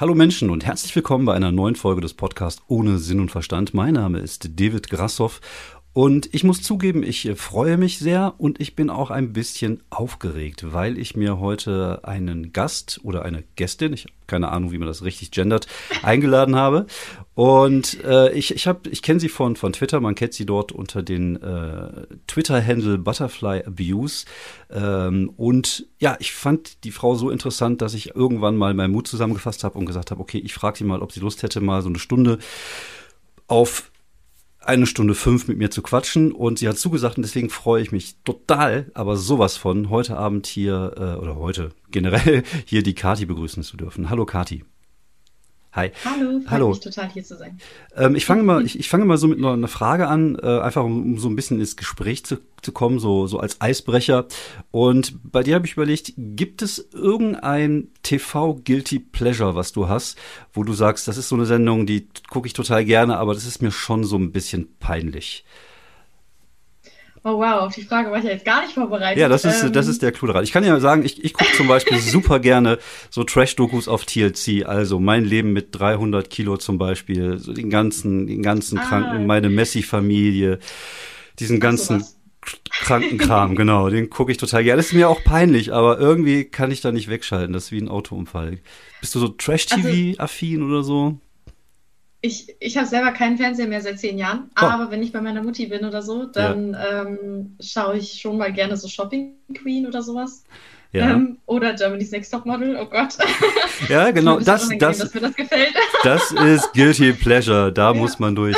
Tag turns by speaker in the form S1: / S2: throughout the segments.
S1: Hallo Menschen und herzlich willkommen bei einer neuen Folge des Podcasts Ohne Sinn und Verstand. Mein Name ist David Grassoff und ich muss zugeben, ich äh, freue mich sehr und ich bin auch ein bisschen aufgeregt, weil ich mir heute einen Gast oder eine Gästin, ich habe keine Ahnung, wie man das richtig gendert, eingeladen habe. Und äh, ich, ich, ich kenne sie von, von Twitter, man kennt sie dort unter den äh, Twitter-Handle Butterfly Abuse. Ähm, und ja, ich fand die Frau so interessant, dass ich irgendwann mal meinen Mut zusammengefasst habe und gesagt habe, okay, ich frage sie mal, ob sie Lust hätte, mal so eine Stunde auf eine Stunde fünf mit mir zu quatschen und sie hat zugesagt und deswegen freue ich mich total, aber sowas von, heute Abend hier äh, oder heute generell hier die Kati begrüßen zu dürfen. Hallo Kati.
S2: Hi. Hallo, freut Hallo. mich total hier zu sein.
S1: Ähm, ich fange mal, ich, ich fange mal so mit einer Frage an, äh, einfach um, um, so ein bisschen ins Gespräch zu, zu kommen, so, so als Eisbrecher. Und bei dir habe ich überlegt, gibt es irgendein TV-Guilty Pleasure, was du hast, wo du sagst, das ist so eine Sendung, die gucke ich total gerne, aber das ist mir schon so ein bisschen peinlich.
S2: Oh wow, auf die Frage war ich ja jetzt gar nicht vorbereitet.
S1: Ja, das ist, ähm. das ist der Clou daran. Ich kann ja sagen, ich, ich gucke zum Beispiel super gerne so Trash-Dokus auf TLC, also mein Leben mit 300 Kilo zum Beispiel, so den ganzen, den ganzen ah. Kranken, meine Messi-Familie, diesen ganzen Krankenkram, genau, den gucke ich total gerne. Das ist mir auch peinlich, aber irgendwie kann ich da nicht wegschalten. Das ist wie ein Autounfall. Bist du so Trash-TV-affin also, oder so?
S2: Ich, ich habe selber keinen Fernseher mehr seit zehn Jahren, oh. aber wenn ich bei meiner Mutti bin oder so, dann ja. ähm, schaue ich schon mal gerne so Shopping Queen oder sowas. Ja. Ähm, oder Germany's Next Top Model, oh Gott.
S1: Ja, genau, das, das,
S2: dass mir das gefällt.
S1: Das ist Guilty Pleasure, da ja. muss man durch.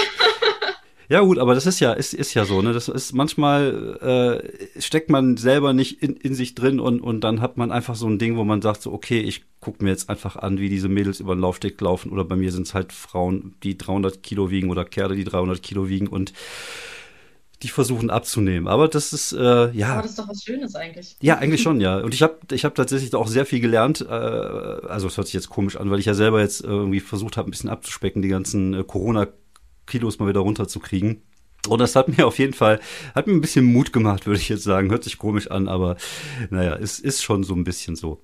S1: Ja gut, aber das ist ja ist, ist ja so, ne? Das ist manchmal äh, steckt man selber nicht in, in sich drin und und dann hat man einfach so ein Ding, wo man sagt so okay, ich gucke mir jetzt einfach an, wie diese Mädels über den Laufsteg laufen oder bei mir sind es halt Frauen, die 300 Kilo wiegen oder Kerle, die 300 Kilo wiegen und die versuchen abzunehmen. Aber das ist äh, ja.
S2: Aber das ist doch was Schönes eigentlich.
S1: Ja, eigentlich schon, ja. Und ich habe ich hab tatsächlich auch sehr viel gelernt. Äh, also es hört sich jetzt komisch an, weil ich ja selber jetzt irgendwie versucht habe, ein bisschen abzuspecken, die ganzen äh, Corona Kilos mal wieder runterzukriegen. Und das hat mir auf jeden Fall, hat mir ein bisschen Mut gemacht, würde ich jetzt sagen. Hört sich komisch an, aber naja, es ist schon so ein bisschen so.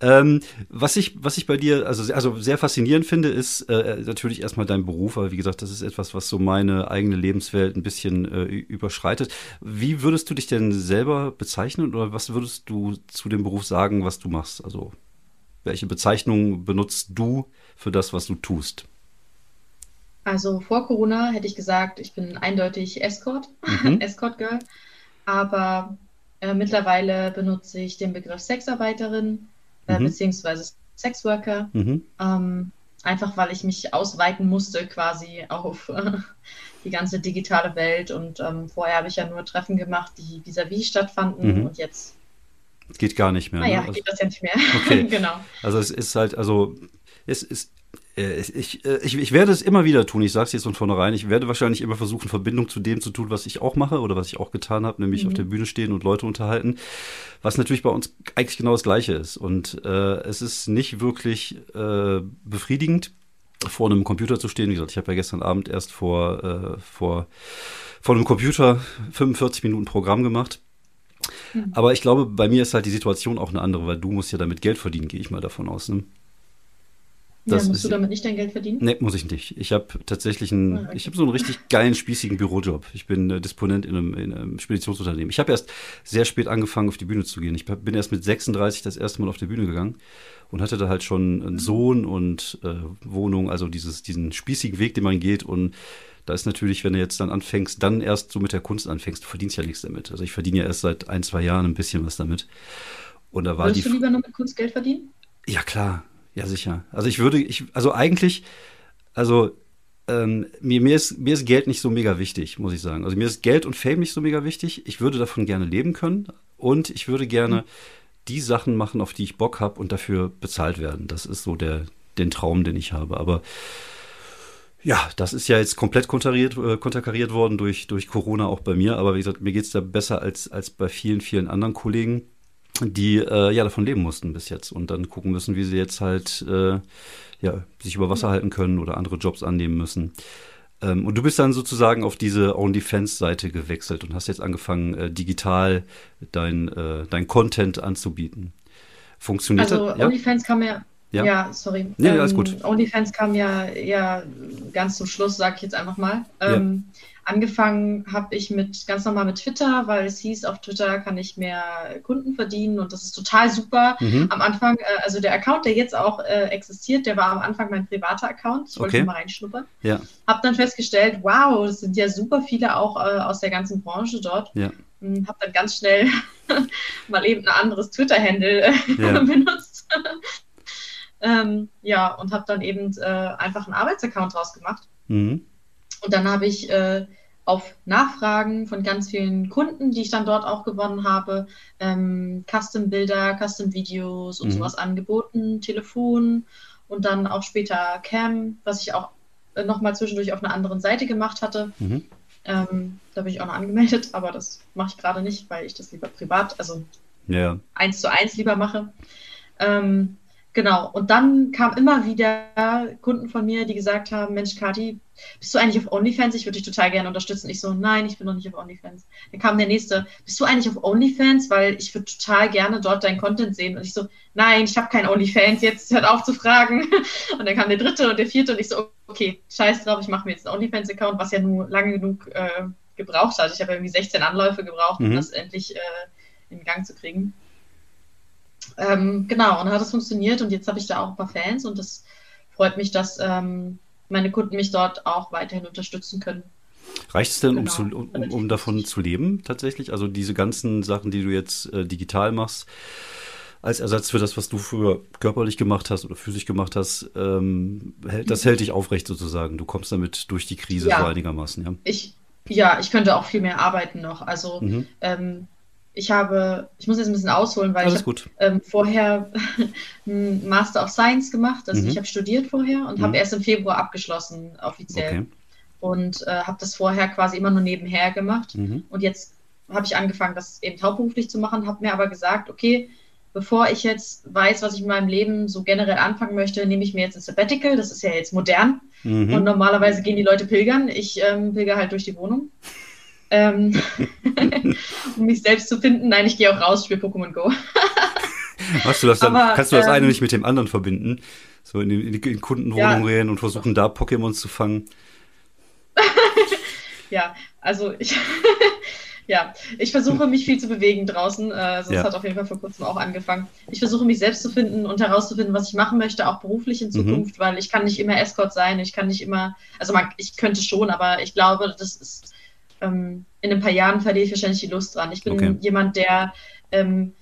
S1: Ähm, was ich, was ich bei dir, also, also sehr faszinierend finde, ist äh, natürlich erstmal dein Beruf, aber wie gesagt, das ist etwas, was so meine eigene Lebenswelt ein bisschen äh, überschreitet. Wie würdest du dich denn selber bezeichnen oder was würdest du zu dem Beruf sagen, was du machst? Also, welche Bezeichnung benutzt du für das, was du tust?
S2: Also vor Corona hätte ich gesagt, ich bin eindeutig Escort, mhm. Escort Girl. Aber äh, mittlerweile benutze ich den Begriff Sexarbeiterin äh, mhm. beziehungsweise Sexworker. Mhm. Ähm, einfach weil ich mich ausweiten musste quasi auf äh, die ganze digitale Welt. Und ähm, vorher habe ich ja nur Treffen gemacht, die vis-à-vis -vis stattfanden mhm. und jetzt
S1: geht gar nicht mehr.
S2: Naja,
S1: ne?
S2: also, geht das ja nicht mehr.
S1: Okay. genau. Also es ist halt, also es ist äh, ich, äh, ich, ich werde es immer wieder tun, ich sage es jetzt von vornherein, ich werde wahrscheinlich immer versuchen, Verbindung zu dem zu tun, was ich auch mache oder was ich auch getan habe, nämlich mhm. auf der Bühne stehen und Leute unterhalten, was natürlich bei uns eigentlich genau das Gleiche ist. Und äh, es ist nicht wirklich äh, befriedigend, vor einem Computer zu stehen. Wie gesagt, ich habe ja gestern Abend erst vor, äh, vor, vor einem Computer 45 Minuten Programm gemacht. Mhm. Aber ich glaube, bei mir ist halt die Situation auch eine andere, weil du musst ja damit Geld verdienen, gehe ich mal davon aus. Ne?
S2: Das ja, musst ist, du damit nicht dein Geld verdienen?
S1: Nee, muss ich nicht. Ich habe tatsächlich einen, ah, okay. ich habe so einen richtig geilen, spießigen Bürojob. Ich bin äh, Disponent in einem, in einem Speditionsunternehmen. Ich habe erst sehr spät angefangen, auf die Bühne zu gehen. Ich bin erst mit 36 das erste Mal auf die Bühne gegangen und hatte da halt schon einen mhm. Sohn und äh, Wohnung, also dieses, diesen spießigen Weg, den man geht und da ist natürlich, wenn du jetzt dann anfängst, dann erst so mit der Kunst anfängst, du verdienst ja nichts damit. Also ich verdiene ja erst seit ein, zwei Jahren ein bisschen was damit. Und da war
S2: Würdest du lieber noch mit Kunst Geld verdienen?
S1: Ja, klar. Ja, sicher. Also ich würde, ich, also eigentlich, also ähm, mir, mir, ist, mir ist Geld nicht so mega wichtig, muss ich sagen. Also mir ist Geld und Fame nicht so mega wichtig. Ich würde davon gerne leben können und ich würde gerne mhm. die Sachen machen, auf die ich Bock habe und dafür bezahlt werden. Das ist so der, den Traum, den ich habe. Aber ja, das ist ja jetzt komplett konterkariert, äh, konterkariert worden durch, durch Corona auch bei mir. Aber wie gesagt, mir geht es da besser als, als bei vielen, vielen anderen Kollegen die äh, ja davon leben mussten bis jetzt und dann gucken müssen, wie sie jetzt halt äh, ja, sich über Wasser halten können oder andere Jobs annehmen müssen. Ähm, und du bist dann sozusagen auf diese OnlyFans-Seite gewechselt und hast jetzt angefangen, äh, digital dein, äh, dein Content anzubieten. Funktioniert
S2: also,
S1: das?
S2: Ja? OnlyFans kam ja Ja, ja sorry.
S1: Nee, ähm, alles gut.
S2: OnlyFans kam ja, ja ganz zum Schluss, sage ich jetzt einfach mal. Ähm, ja. Angefangen habe ich mit ganz normal mit Twitter, weil es hieß, auf Twitter kann ich mehr Kunden verdienen und das ist total super. Mhm. Am Anfang, äh, also der Account, der jetzt auch äh, existiert, der war am Anfang mein privater Account. Ich wollte okay. mal reinschnuppern.
S1: Ja.
S2: Hab dann festgestellt, wow, es sind ja super viele auch äh, aus der ganzen Branche dort.
S1: Ja.
S2: Hm, hab dann ganz schnell mal eben ein anderes Twitter-Handle äh, ja. benutzt. ähm, ja, und habe dann eben äh, einfach einen Arbeitsaccount draus gemacht.
S1: Mhm.
S2: Und dann habe ich äh, auf Nachfragen von ganz vielen Kunden, die ich dann dort auch gewonnen habe, ähm, Custom-Bilder, Custom-Videos und mhm. sowas angeboten, Telefon und dann auch später Cam, was ich auch äh, nochmal zwischendurch auf einer anderen Seite gemacht hatte.
S1: Mhm.
S2: Ähm, da bin ich auch noch angemeldet, aber das mache ich gerade nicht, weil ich das lieber privat, also
S1: ja.
S2: eins zu eins lieber mache. Ähm, Genau. Und dann kamen immer wieder Kunden von mir, die gesagt haben, Mensch, Kati, bist du eigentlich auf OnlyFans? Ich würde dich total gerne unterstützen. Ich so, nein, ich bin noch nicht auf OnlyFans. Dann kam der nächste, bist du eigentlich auf OnlyFans? Weil ich würde total gerne dort deinen Content sehen. Und ich so, nein, ich habe kein OnlyFans, jetzt hört auf zu fragen. Und dann kam der dritte und der vierte und ich so, okay, scheiß drauf, ich mache mir jetzt einen OnlyFans-Account, was ja nur lange genug äh, gebraucht hat. Ich habe irgendwie 16 Anläufe gebraucht, um mhm. das endlich äh, in Gang zu kriegen. Ähm, genau, und dann hat es funktioniert und jetzt habe ich da auch ein paar Fans und das freut mich, dass ähm, meine Kunden mich dort auch weiterhin unterstützen können.
S1: Reicht es denn, genau, um, zu, um, um, davon zu leben tatsächlich? Also diese ganzen Sachen, die du jetzt äh, digital machst, als Ersatz für das, was du früher körperlich gemacht hast oder physisch gemacht hast, ähm, das hält dich aufrecht sozusagen. Du kommst damit durch die Krise ja. so einigermaßen, ja?
S2: Ich, ja, ich könnte auch viel mehr arbeiten noch. Also mhm. ähm, ich habe, ich muss jetzt ein bisschen ausholen, weil
S1: Alles
S2: ich habe ähm, vorher einen Master of Science gemacht. Also mhm. ich habe studiert vorher und mhm. habe erst im Februar abgeschlossen, offiziell. Okay. Und äh, habe das vorher quasi immer nur nebenher gemacht.
S1: Mhm.
S2: Und jetzt habe ich angefangen, das eben hauptberuflich zu machen, habe mir aber gesagt, okay, bevor ich jetzt weiß, was ich in meinem Leben so generell anfangen möchte, nehme ich mir jetzt ein Sabbatical. Das ist ja jetzt modern.
S1: Mhm.
S2: Und normalerweise gehen die Leute pilgern. Ich ähm, pilger halt durch die Wohnung ähm, um mich selbst zu finden. Nein, ich gehe auch raus, spiele Pokémon Go.
S1: Machst du das dann? Aber, kannst du das ähm, eine nicht mit dem anderen verbinden? So in, in, in Kundenwohnungen ja. und versuchen da Pokémon zu fangen?
S2: ja, also ich, ja, ich versuche mich viel zu bewegen draußen. Äh, das ja. hat auf jeden Fall vor kurzem auch angefangen. Ich versuche mich selbst zu finden und herauszufinden, was ich machen möchte, auch beruflich in mhm. Zukunft, mhm. weil ich kann nicht immer Escort sein. Ich kann nicht immer, also man, ich könnte schon, aber ich glaube, das ist ähm, in ein paar Jahren verliere ich wahrscheinlich die Lust dran. Ich bin okay. jemand, der ähm,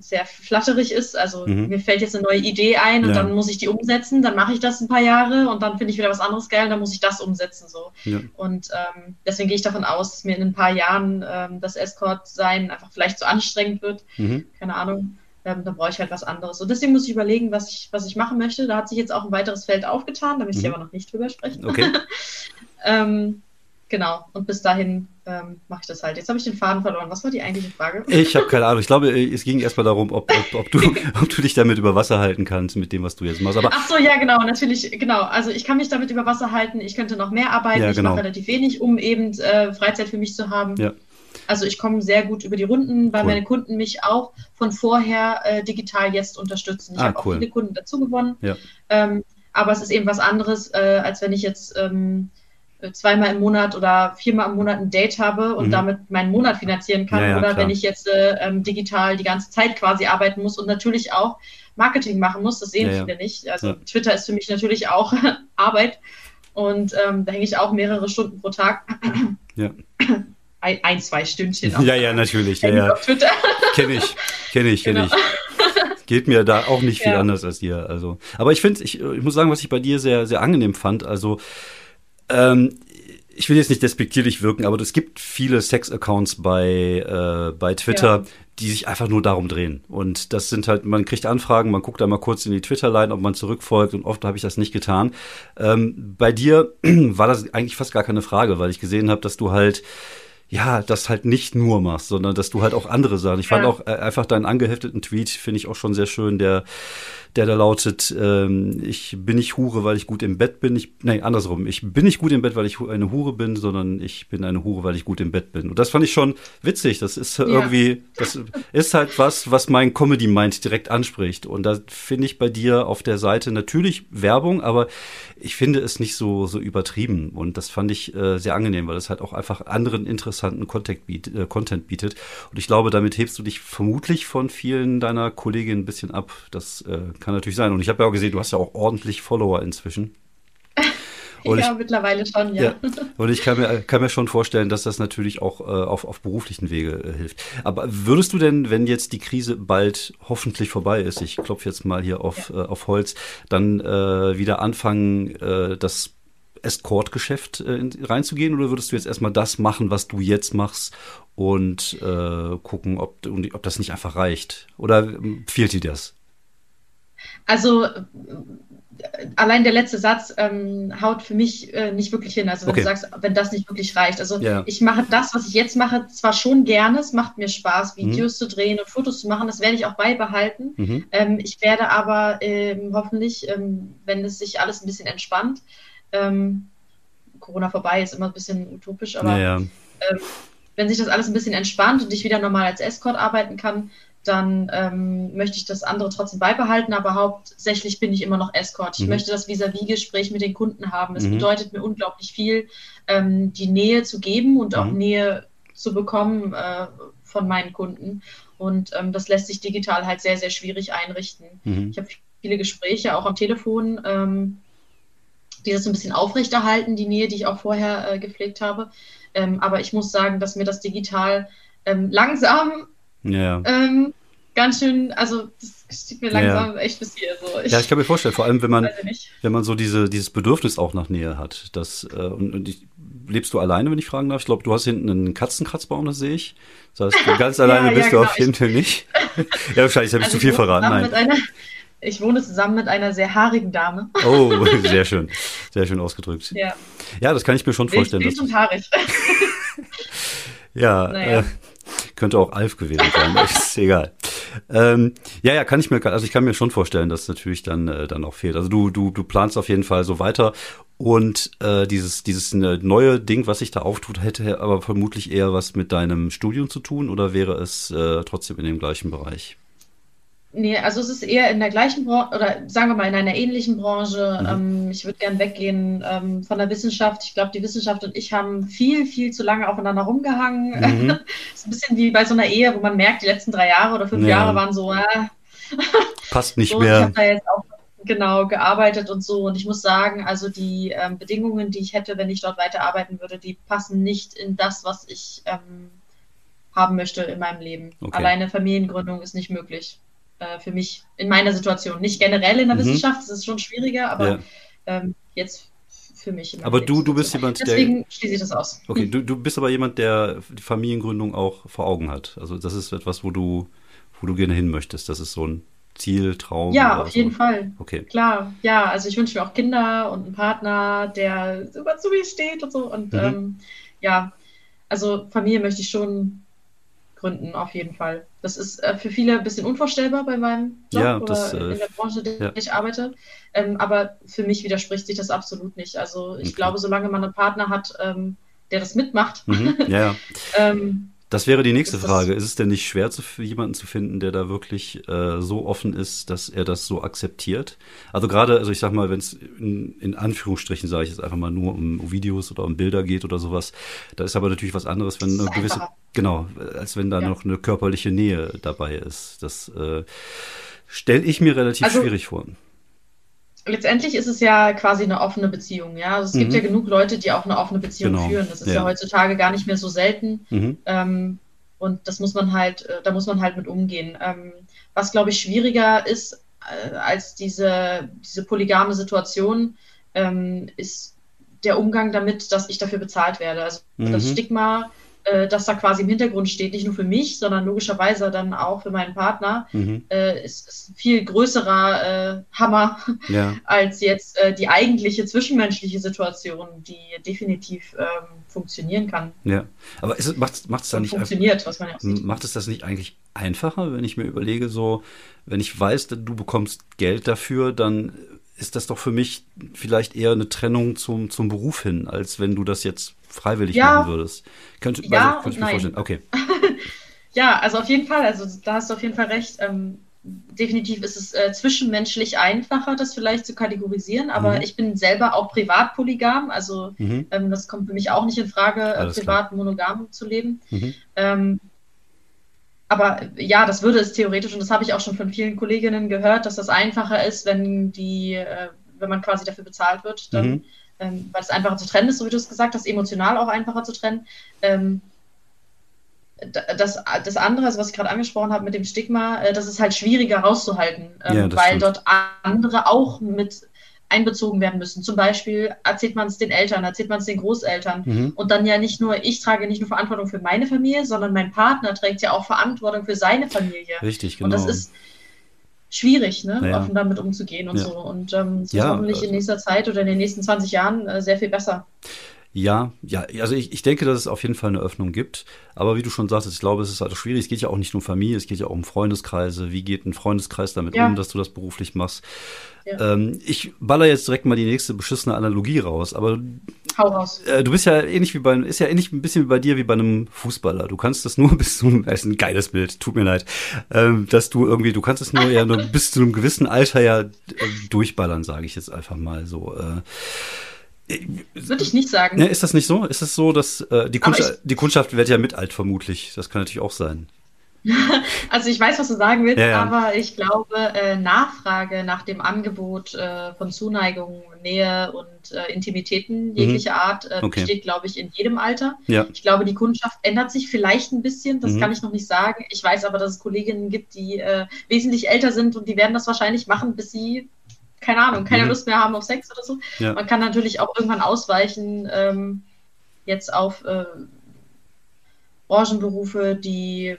S2: sehr flatterig ist. Also mhm. mir fällt jetzt eine neue Idee ein und ja. dann muss ich die umsetzen, dann mache ich das ein paar Jahre und dann finde ich wieder was anderes geil und dann muss ich das umsetzen. So.
S1: Ja.
S2: Und ähm, deswegen gehe ich davon aus, dass mir in ein paar Jahren ähm, das Escort-Sein einfach vielleicht zu anstrengend wird.
S1: Mhm.
S2: Keine Ahnung. Ähm, dann brauche ich halt was anderes. Und deswegen muss ich überlegen, was ich, was ich machen möchte. Da hat sich jetzt auch ein weiteres Feld aufgetan, da möchte mhm. ich aber noch nicht drüber sprechen.
S1: Okay.
S2: ähm, Genau, und bis dahin ähm, mache ich das halt. Jetzt habe ich den Faden verloren. Was war die eigentliche Frage?
S1: Ich habe keine Ahnung. Ich glaube, es ging erstmal darum, ob, ob, ob, du, ob du dich damit über Wasser halten kannst mit dem, was du jetzt machst. Aber
S2: Ach so, ja, genau, natürlich, genau. Also ich kann mich damit über Wasser halten. Ich könnte noch mehr arbeiten. Ja, genau. Ich mache relativ wenig, um eben äh, Freizeit für mich zu haben.
S1: Ja.
S2: Also ich komme sehr gut über die Runden, weil cool. meine Kunden mich auch von vorher äh, digital jetzt unterstützen. Ich
S1: ah,
S2: habe
S1: cool.
S2: auch viele Kunden dazu gewonnen.
S1: Ja.
S2: Ähm, aber es ist eben was anderes, äh, als wenn ich jetzt ähm, äh, zweimal im Monat oder viermal im Monat ein Date habe und mhm. damit meinen Monat finanzieren kann. Ja, ja, oder klar. wenn ich jetzt äh, ähm, digital die ganze Zeit quasi arbeiten muss und natürlich auch Marketing machen muss. Das sehen ja, viele nicht. Also Twitter ist für mich natürlich auch Arbeit. Und ähm, da hänge ich auch mehrere Stunden pro Tag.
S1: Ja.
S2: Ein, ein zwei Stündchen.
S1: Ja, ja, natürlich. Ja, ja. Kenne ich, kenne ich, kenne genau. ich. Geht mir da auch nicht viel anders als dir. Also, aber ich finde, ich, ich muss sagen, was ich bei dir sehr, sehr angenehm fand. Also ähm, ich will jetzt nicht despektierlich wirken, aber es gibt viele Sex-Accounts bei, äh, bei Twitter, ja. die sich einfach nur darum drehen. Und das sind halt, man kriegt Anfragen, man guckt da mal kurz in die Twitter-Line, ob man zurückfolgt und oft habe ich das nicht getan. Ähm, bei dir war das eigentlich fast gar keine Frage, weil ich gesehen habe, dass du halt ja, das halt nicht nur machst, sondern dass du halt auch andere Sachen. Ich ja. fand auch äh, einfach deinen angehefteten Tweet, finde ich auch schon sehr schön, der der da lautet, ähm, ich bin nicht Hure, weil ich gut im Bett bin. Ich, nein, andersrum. Ich bin nicht gut im Bett, weil ich eine Hure bin, sondern ich bin eine Hure, weil ich gut im Bett bin. Und das fand ich schon witzig. Das ist ja. irgendwie, das ist halt was, was mein Comedy-Mind direkt anspricht. Und da finde ich bei dir auf der Seite natürlich Werbung, aber ich finde es nicht so, so übertrieben. Und das fand ich äh, sehr angenehm, weil es halt auch einfach anderen interessanten Content, biet, äh, Content bietet. Und ich glaube, damit hebst du dich vermutlich von vielen deiner Kolleginnen ein bisschen ab. Das äh, kann natürlich sein. Und ich habe ja auch gesehen, du hast ja auch ordentlich Follower inzwischen.
S2: Und ja, ich, mittlerweile schon, ja. ja.
S1: Und ich kann mir, kann mir schon vorstellen, dass das natürlich auch äh, auf, auf beruflichen Wege äh, hilft. Aber würdest du denn, wenn jetzt die Krise bald hoffentlich vorbei ist, ich klopfe jetzt mal hier auf, ja. äh, auf Holz, dann äh, wieder anfangen, äh, das Escort-Geschäft äh, reinzugehen oder würdest du jetzt erstmal das machen, was du jetzt machst und gucken, ob, ob das nicht einfach reicht? Oder ähm, fehlt dir das?
S2: Also allein der letzte Satz ähm, haut für mich äh, nicht wirklich hin. Also wenn okay. du sagst, wenn das nicht wirklich reicht. Also ja. ich mache das, was ich jetzt mache, zwar schon gerne, es macht mir Spaß, mhm. Videos mhm. zu drehen und Fotos zu machen, das werde ich auch beibehalten. Mhm. Ähm, ich werde aber ähm, hoffentlich, ähm, wenn es sich alles ein bisschen entspannt, ähm, Corona vorbei ist immer ein bisschen utopisch, aber ja, ja. Ähm, wenn sich das alles ein bisschen entspannt und ich wieder normal als Escort arbeiten kann, dann ähm, möchte ich das andere trotzdem beibehalten, aber hauptsächlich bin ich immer noch Escort. Ich mhm. möchte das Vis-à-vis-Gespräch mit den Kunden haben. Es mhm. bedeutet mir unglaublich viel, ähm, die Nähe zu geben und mhm. auch Nähe zu bekommen äh, von meinen Kunden. Und ähm, das lässt sich digital halt sehr, sehr schwierig einrichten. Mhm. Ich habe viele Gespräche auch am Telefon, ähm, die das ein bisschen aufrechterhalten, die Nähe, die ich auch vorher äh, gepflegt habe. Ähm, aber ich muss sagen, dass mir das digital ähm, langsam ja. ähm, ganz schön, also das steht mir langsam ja. echt bis hier. So.
S1: Ich, ja, ich kann mir vorstellen, vor allem wenn man, wenn man so diese, dieses Bedürfnis auch nach Nähe hat. Das, äh, und, und ich, lebst du alleine, wenn ich fragen darf? Ich glaube, du hast hinten einen Katzenkratzbaum, das sehe ich. Das heißt, ganz alleine ja, bist ja, du genau. auf jeden Fall nicht. ja, wahrscheinlich habe ich also zu viel verraten. Nein.
S2: Einer, ich wohne zusammen mit einer sehr haarigen Dame.
S1: Oh, sehr schön. Sehr schön ausgedrückt. Ja, ja das kann ich mir schon vorstellen.
S2: Wild und haarig.
S1: ja, naja. äh, könnte auch Alf gewesen sein, ist egal. Ähm, ja, ja, kann ich mir, also ich kann mir schon vorstellen, dass natürlich dann, äh, dann auch fehlt. Also du, du, du planst auf jeden Fall so weiter und äh, dieses, dieses neue Ding, was sich da auftut, hätte aber vermutlich eher was mit deinem Studium zu tun oder wäre es äh, trotzdem in dem gleichen Bereich?
S2: Nee, also es ist eher in der gleichen Branche oder sagen wir mal in einer ähnlichen Branche. Mhm. Ähm, ich würde gern weggehen ähm, von der Wissenschaft. Ich glaube, die Wissenschaft und ich haben viel, viel zu lange aufeinander rumgehangen. Mhm. ist ein bisschen wie bei so einer Ehe, wo man merkt, die letzten drei Jahre oder fünf ja. Jahre waren so, äh,
S1: passt nicht so, mehr. Ich
S2: habe da jetzt auch genau gearbeitet und so. Und ich muss sagen, also die ähm, Bedingungen, die ich hätte, wenn ich dort weiterarbeiten würde, die passen nicht in das, was ich ähm, haben möchte in meinem Leben. Okay. Alleine Familiengründung ist nicht möglich äh, für mich in meiner Situation. Nicht generell in der mhm. Wissenschaft, das ist schon schwieriger, aber ja. ähm, jetzt für mich.
S1: aber du, du bist jemand,
S2: der. Deswegen schließe ich das aus.
S1: Okay, du, du bist aber jemand, der die Familiengründung auch vor Augen hat. Also das ist etwas, wo du, wo du gerne hin möchtest. Das ist so ein Ziel, Traum.
S2: Ja, auf so. jeden Fall.
S1: Okay.
S2: Klar, ja, also ich wünsche mir auch Kinder und einen Partner, der super zu mir steht und so. Und mhm. ähm, ja, also Familie möchte ich schon gründen, auf jeden Fall. Das ist äh, für viele ein bisschen unvorstellbar bei meinem Job ja, das, oder in der äh, Branche, in der ja. ich arbeite. Ähm, aber für mich widerspricht sich das absolut nicht. Also ich okay. glaube, solange man einen Partner hat, ähm, der das mitmacht,
S1: mhm, ja. ähm, das wäre die nächste Frage. Ist es denn nicht schwer, zu, jemanden zu finden, der da wirklich äh, so offen ist, dass er das so akzeptiert? Also gerade, also ich sag mal, wenn es in, in, Anführungsstrichen, sage ich jetzt einfach mal nur um Videos oder um Bilder geht oder sowas, da ist aber natürlich was anderes, wenn eine gewisse, genau, als wenn da ja. noch eine körperliche Nähe dabei ist. Das äh, stelle ich mir relativ also, schwierig vor
S2: letztendlich ist es ja quasi eine offene Beziehung, ja. Also es mhm. gibt ja genug Leute, die auch eine offene Beziehung genau. führen. Das ist ja. ja. heutzutage gar nicht mehr so selten. Mhm. Ähm, und das muss man halt, äh, da muss man halt mit umgehen. Ähm, was, glaube ich, schwieriger ist äh, als diese, diese polygame Situation, ähm, ist der Umgang damit, dass ich dafür bezahlt werde. Also mhm. das Stigma äh, das da quasi im Hintergrund steht, nicht nur für mich, sondern logischerweise dann auch für meinen Partner, mhm. äh, ist, ist, ein viel größerer äh, Hammer ja. als jetzt äh, die eigentliche zwischenmenschliche Situation, die definitiv ähm, funktionieren kann.
S1: Ja, aber macht es dann nicht
S2: funktioniert, was man ja
S1: sieht. Macht es das nicht eigentlich einfacher, wenn ich mir überlege, so, wenn ich weiß, du bekommst Geld dafür, dann ist das doch für mich vielleicht eher eine Trennung zum, zum Beruf hin, als wenn du das jetzt freiwillig ja, machen würdest.
S2: Könnt, ja, also, könnte ich mir vorstellen. Okay. ja, also auf jeden Fall, also da hast du auf jeden Fall recht. Ähm, definitiv ist es äh, zwischenmenschlich einfacher, das vielleicht zu kategorisieren, aber mhm. ich bin selber auch privat polygam, also mhm. ähm, das kommt für mich auch nicht in Frage, äh, privat klar. monogam zu leben. Mhm. Ähm, aber ja, das würde es theoretisch, und das habe ich auch schon von vielen Kolleginnen gehört, dass das einfacher ist, wenn die, äh, wenn man quasi dafür bezahlt wird, dann mhm ähm, weil es einfacher zu trennen ist, so wie du es gesagt hast, emotional auch einfacher zu trennen. Ähm, das, das andere, also was ich gerade angesprochen habe mit dem Stigma, äh, das ist halt schwieriger rauszuhalten, ähm, ja, weil stimmt. dort andere auch mit einbezogen werden müssen. Zum Beispiel erzählt man es den Eltern, erzählt man es den Großeltern. Mhm. Und dann ja nicht nur, ich trage nicht nur Verantwortung für meine Familie, sondern mein Partner trägt ja auch Verantwortung für seine Familie.
S1: Richtig, genau.
S2: Und das genau. ist, schwierig, ne, ja. offen damit umzugehen und ja. so. Und ähm, es ja, hoffentlich in also nächster Zeit oder in den nächsten 20 Jahren äh, sehr viel besser.
S1: Ja, ja, also ich, ich denke, dass es auf jeden Fall eine Öffnung gibt. Aber wie du schon sagtest, ich glaube, es ist halt schwierig. Es geht ja auch nicht nur um Familie, es geht ja auch um Freundeskreise. Wie geht ein Freundeskreis damit ja. um, dass du das beruflich machst? Ja. Ähm, ich baller jetzt direkt mal die nächste beschissene Analogie raus. Aber
S2: Hau raus.
S1: Äh, du bist ja ähnlich wie bei, ist ja ähnlich ein bisschen wie bei dir wie bei einem Fußballer. Du kannst das nur bis zu einem, ist ein geiles Bild, tut mir leid, ähm, dass du irgendwie, du kannst es nur ja nur bis zu einem gewissen Alter ja äh, durchballern, sage ich jetzt einfach mal so. Äh,
S2: würde ich nicht sagen.
S1: Ne, ist das nicht so? Ist es so, dass äh, die, Kunst, die Kundschaft wird ja mit alt vermutlich? Das kann natürlich auch sein.
S2: also ich weiß, was du sagen willst, ja, ja. aber ich glaube, äh, Nachfrage nach dem Angebot äh, von Zuneigung, Nähe und äh, Intimitäten jeglicher mhm. Art äh, okay. besteht, glaube ich, in jedem Alter. Ja. Ich glaube, die Kundschaft ändert sich vielleicht ein bisschen, das mhm. kann ich noch nicht sagen. Ich weiß aber, dass es Kolleginnen gibt, die äh, wesentlich älter sind und die werden das wahrscheinlich machen, bis sie keine Ahnung, keine mhm. Lust mehr haben auf Sex oder so. Ja. Man kann natürlich auch irgendwann ausweichen, ähm, jetzt auf äh, Branchenberufe, die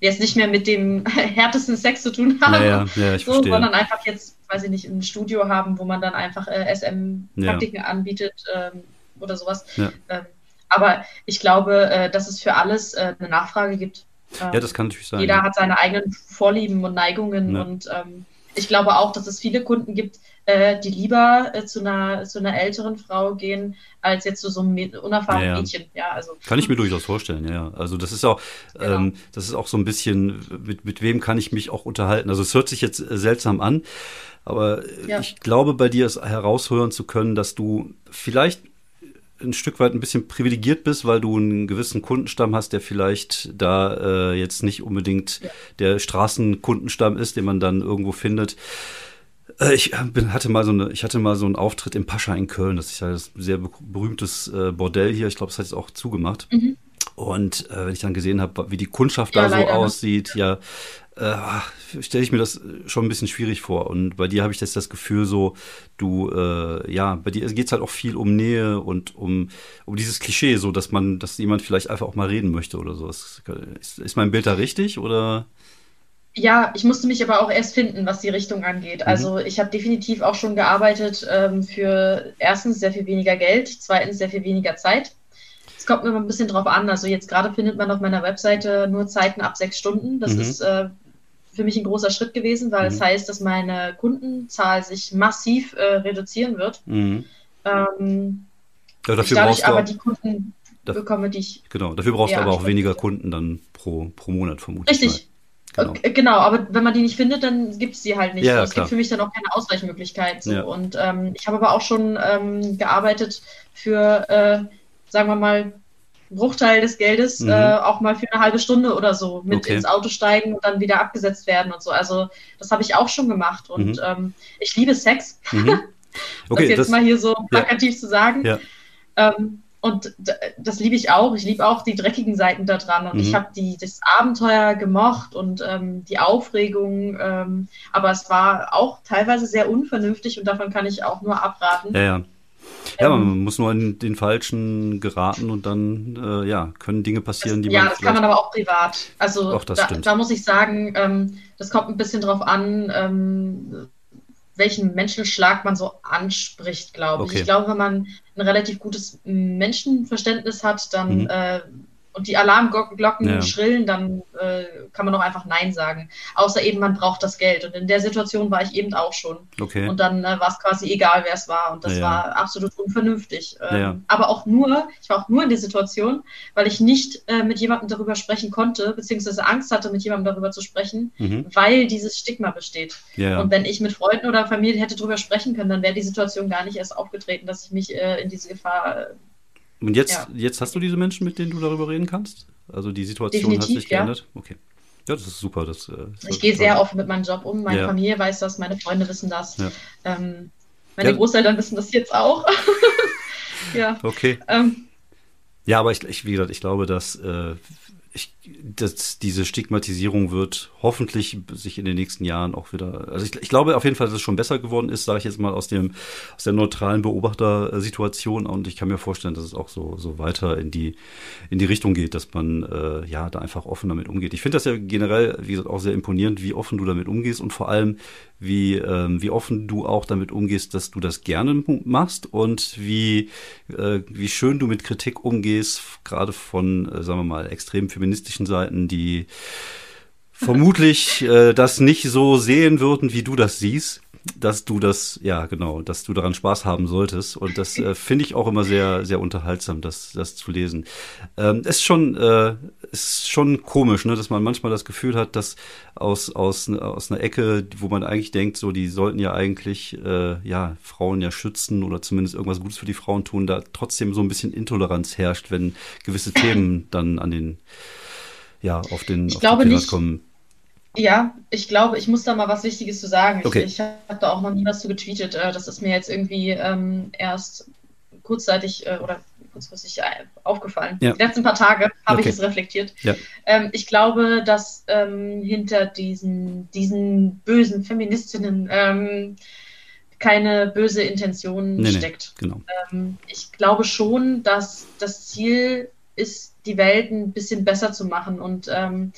S2: jetzt nicht mehr mit dem härtesten Sex zu tun haben,
S1: ja, ja,
S2: so, sondern einfach jetzt, weiß ich nicht, ein Studio haben, wo man dann einfach äh, SM-Praktiken anbietet ähm, oder sowas. Ähm, aber ich glaube, äh, dass es für alles äh, eine Nachfrage gibt.
S1: ja, das kann natürlich sein.
S2: Jeder hat seine eigenen Vorlieben und Neigungen und ähm, ich glaube auch, dass es viele Kunden gibt, äh, die lieber äh, zu, einer, zu einer älteren Frau gehen, als jetzt zu so einem unerfahrenen ja. Mädchen. Ja, also.
S1: Kann ich mir durchaus vorstellen, ja. Also das ist auch, genau. ähm, das ist auch so ein bisschen, mit, mit wem kann ich mich auch unterhalten. Also es hört sich jetzt äh, seltsam an, aber ja. ich glaube, bei dir ist heraushören zu können, dass du vielleicht ein Stück weit ein bisschen privilegiert bist, weil du einen gewissen Kundenstamm hast, der vielleicht da äh, jetzt nicht unbedingt der Straßenkundenstamm ist, den man dann irgendwo findet. Äh, ich bin, hatte mal so eine, ich hatte mal so einen Auftritt im Pascha in Köln. Das ist ja ein sehr berühmtes äh, Bordell hier. Ich glaube, es hat jetzt auch zugemacht. Mhm. Und äh, wenn ich dann gesehen habe, wie die Kundschaft ja, da so ne? aussieht, ja, äh, stelle ich mir das schon ein bisschen schwierig vor. Und bei dir habe ich jetzt das Gefühl, so, du, äh, ja, bei dir geht es halt auch viel um Nähe und um, um dieses Klischee, so dass man, dass jemand vielleicht einfach auch mal reden möchte oder so. Ist, ist mein Bild da richtig oder?
S2: Ja, ich musste mich aber auch erst finden, was die Richtung angeht. Mhm. Also ich habe definitiv auch schon gearbeitet ähm, für erstens sehr viel weniger Geld, zweitens sehr viel weniger Zeit. Es kommt mir immer ein bisschen drauf an. Also jetzt gerade findet man auf meiner Webseite nur Zeiten ab sechs Stunden. Das mhm. ist äh, für mich ein großer Schritt gewesen, weil es mhm. das heißt, dass meine Kundenzahl sich massiv äh, reduzieren wird. Mhm. Ähm,
S1: ja, dafür brauchst du
S2: aber die Kunden dafür, bekomme, die ich.
S1: Genau, dafür brauchst du aber auch weniger Kunden dann pro, pro Monat vermutlich.
S2: Richtig. Genau. genau. aber wenn man die nicht findet, dann gibt es die halt nicht. Ja, es gibt für mich dann auch keine Ausweichmöglichkeit. So. Ja. Und ähm, ich habe aber auch schon ähm, gearbeitet für, äh, sagen wir mal, Bruchteil des Geldes mhm. äh, auch mal für eine halbe Stunde oder so mit okay. ins Auto steigen und dann wieder abgesetzt werden und so. Also das habe ich auch schon gemacht und mhm. ähm, ich liebe Sex. Mhm. Okay, das jetzt das, mal hier so plakativ ja. zu sagen. Ja. Ähm, und das liebe ich auch. Ich liebe auch die dreckigen Seiten da dran. Und ich mhm. habe das Abenteuer gemocht und ähm, die Aufregung. Ähm, aber es war auch teilweise sehr unvernünftig und davon kann ich auch nur abraten.
S1: Ja, ja. Ja, ähm, man muss nur in den falschen geraten und dann äh, ja, können Dinge passieren,
S2: das,
S1: die
S2: man. Ja, das kann man aber auch privat. Also
S1: auch das
S2: da,
S1: stimmt.
S2: da muss ich sagen, ähm, das kommt ein bisschen drauf an, ähm, welchen Menschenschlag man so anspricht, glaube ich. Okay. Ich glaube, wenn man ein relativ gutes Menschenverständnis hat, dann mhm. äh, und die Alarmglocken ja. schrillen, dann äh, kann man doch einfach Nein sagen. Außer eben, man braucht das Geld. Und in der Situation war ich eben auch schon.
S1: Okay.
S2: Und dann äh, war es quasi egal, wer es war. Und das ja. war absolut unvernünftig.
S1: Ähm, ja.
S2: Aber auch nur, ich war auch nur in der Situation, weil ich nicht äh, mit jemandem darüber sprechen konnte, beziehungsweise Angst hatte, mit jemandem darüber zu sprechen, mhm. weil dieses Stigma besteht. Und wenn ich mit Freunden oder Familie hätte darüber sprechen können, dann wäre die Situation gar nicht erst aufgetreten, dass ich mich äh, in diese Gefahr äh,
S1: und jetzt, ja. jetzt hast du diese Menschen, mit denen du darüber reden kannst? Also die Situation
S2: Definitiv,
S1: hat sich geändert? Ja. Okay. Ja, das ist super. Das, äh, das
S2: ich gehe sehr offen mit meinem Job um. Meine ja. Familie weiß das, meine Freunde wissen das. Ähm, meine Großeltern wissen das jetzt auch.
S1: ja. Okay. Ähm, ja, aber ich, ich, wie gesagt, ich glaube, dass äh, ich, dass diese Stigmatisierung wird hoffentlich sich in den nächsten Jahren auch wieder, also ich, ich glaube auf jeden Fall, dass es schon besser geworden ist, sage ich jetzt mal aus dem aus der neutralen Beobachtersituation und ich kann mir vorstellen, dass es auch so so weiter in die in die Richtung geht, dass man äh, ja da einfach offen damit umgeht. Ich finde das ja generell, wie gesagt, auch sehr imponierend, wie offen du damit umgehst und vor allem wie ähm, wie offen du auch damit umgehst, dass du das gerne machst und wie äh, wie schön du mit Kritik umgehst, gerade von äh, sagen wir mal extrem feministischen Seiten, die vermutlich äh, das nicht so sehen würden, wie du das siehst dass du das, ja genau, dass du daran Spaß haben solltest. Und das äh, finde ich auch immer sehr, sehr unterhaltsam, das, das zu lesen. Ähm, ist schon, äh, ist schon komisch, ne, dass man manchmal das Gefühl hat, dass aus, aus, aus einer Ecke, wo man eigentlich denkt, so, die sollten ja eigentlich, äh, ja, Frauen ja schützen oder zumindest irgendwas Gutes für die Frauen tun, da trotzdem so ein bisschen Intoleranz herrscht, wenn gewisse Themen dann an den, ja, auf den,
S2: ich auf glaube den nicht, kommen. Ja, ich glaube, ich muss da mal was Wichtiges zu sagen.
S1: Okay.
S2: Ich, ich habe da auch noch nie was zu getweetet. Äh, das ist mir jetzt irgendwie ähm, erst kurzzeitig äh, oder kurzfristig äh, aufgefallen. Ja. Die letzten paar Tage habe okay. ich es reflektiert.
S1: Ja.
S2: Ähm, ich glaube, dass ähm, hinter diesen, diesen bösen Feministinnen ähm, keine böse Intention nee, steckt.
S1: Nee, genau.
S2: Ähm, ich glaube schon, dass das Ziel ist, die Welt ein bisschen besser zu machen und ähm,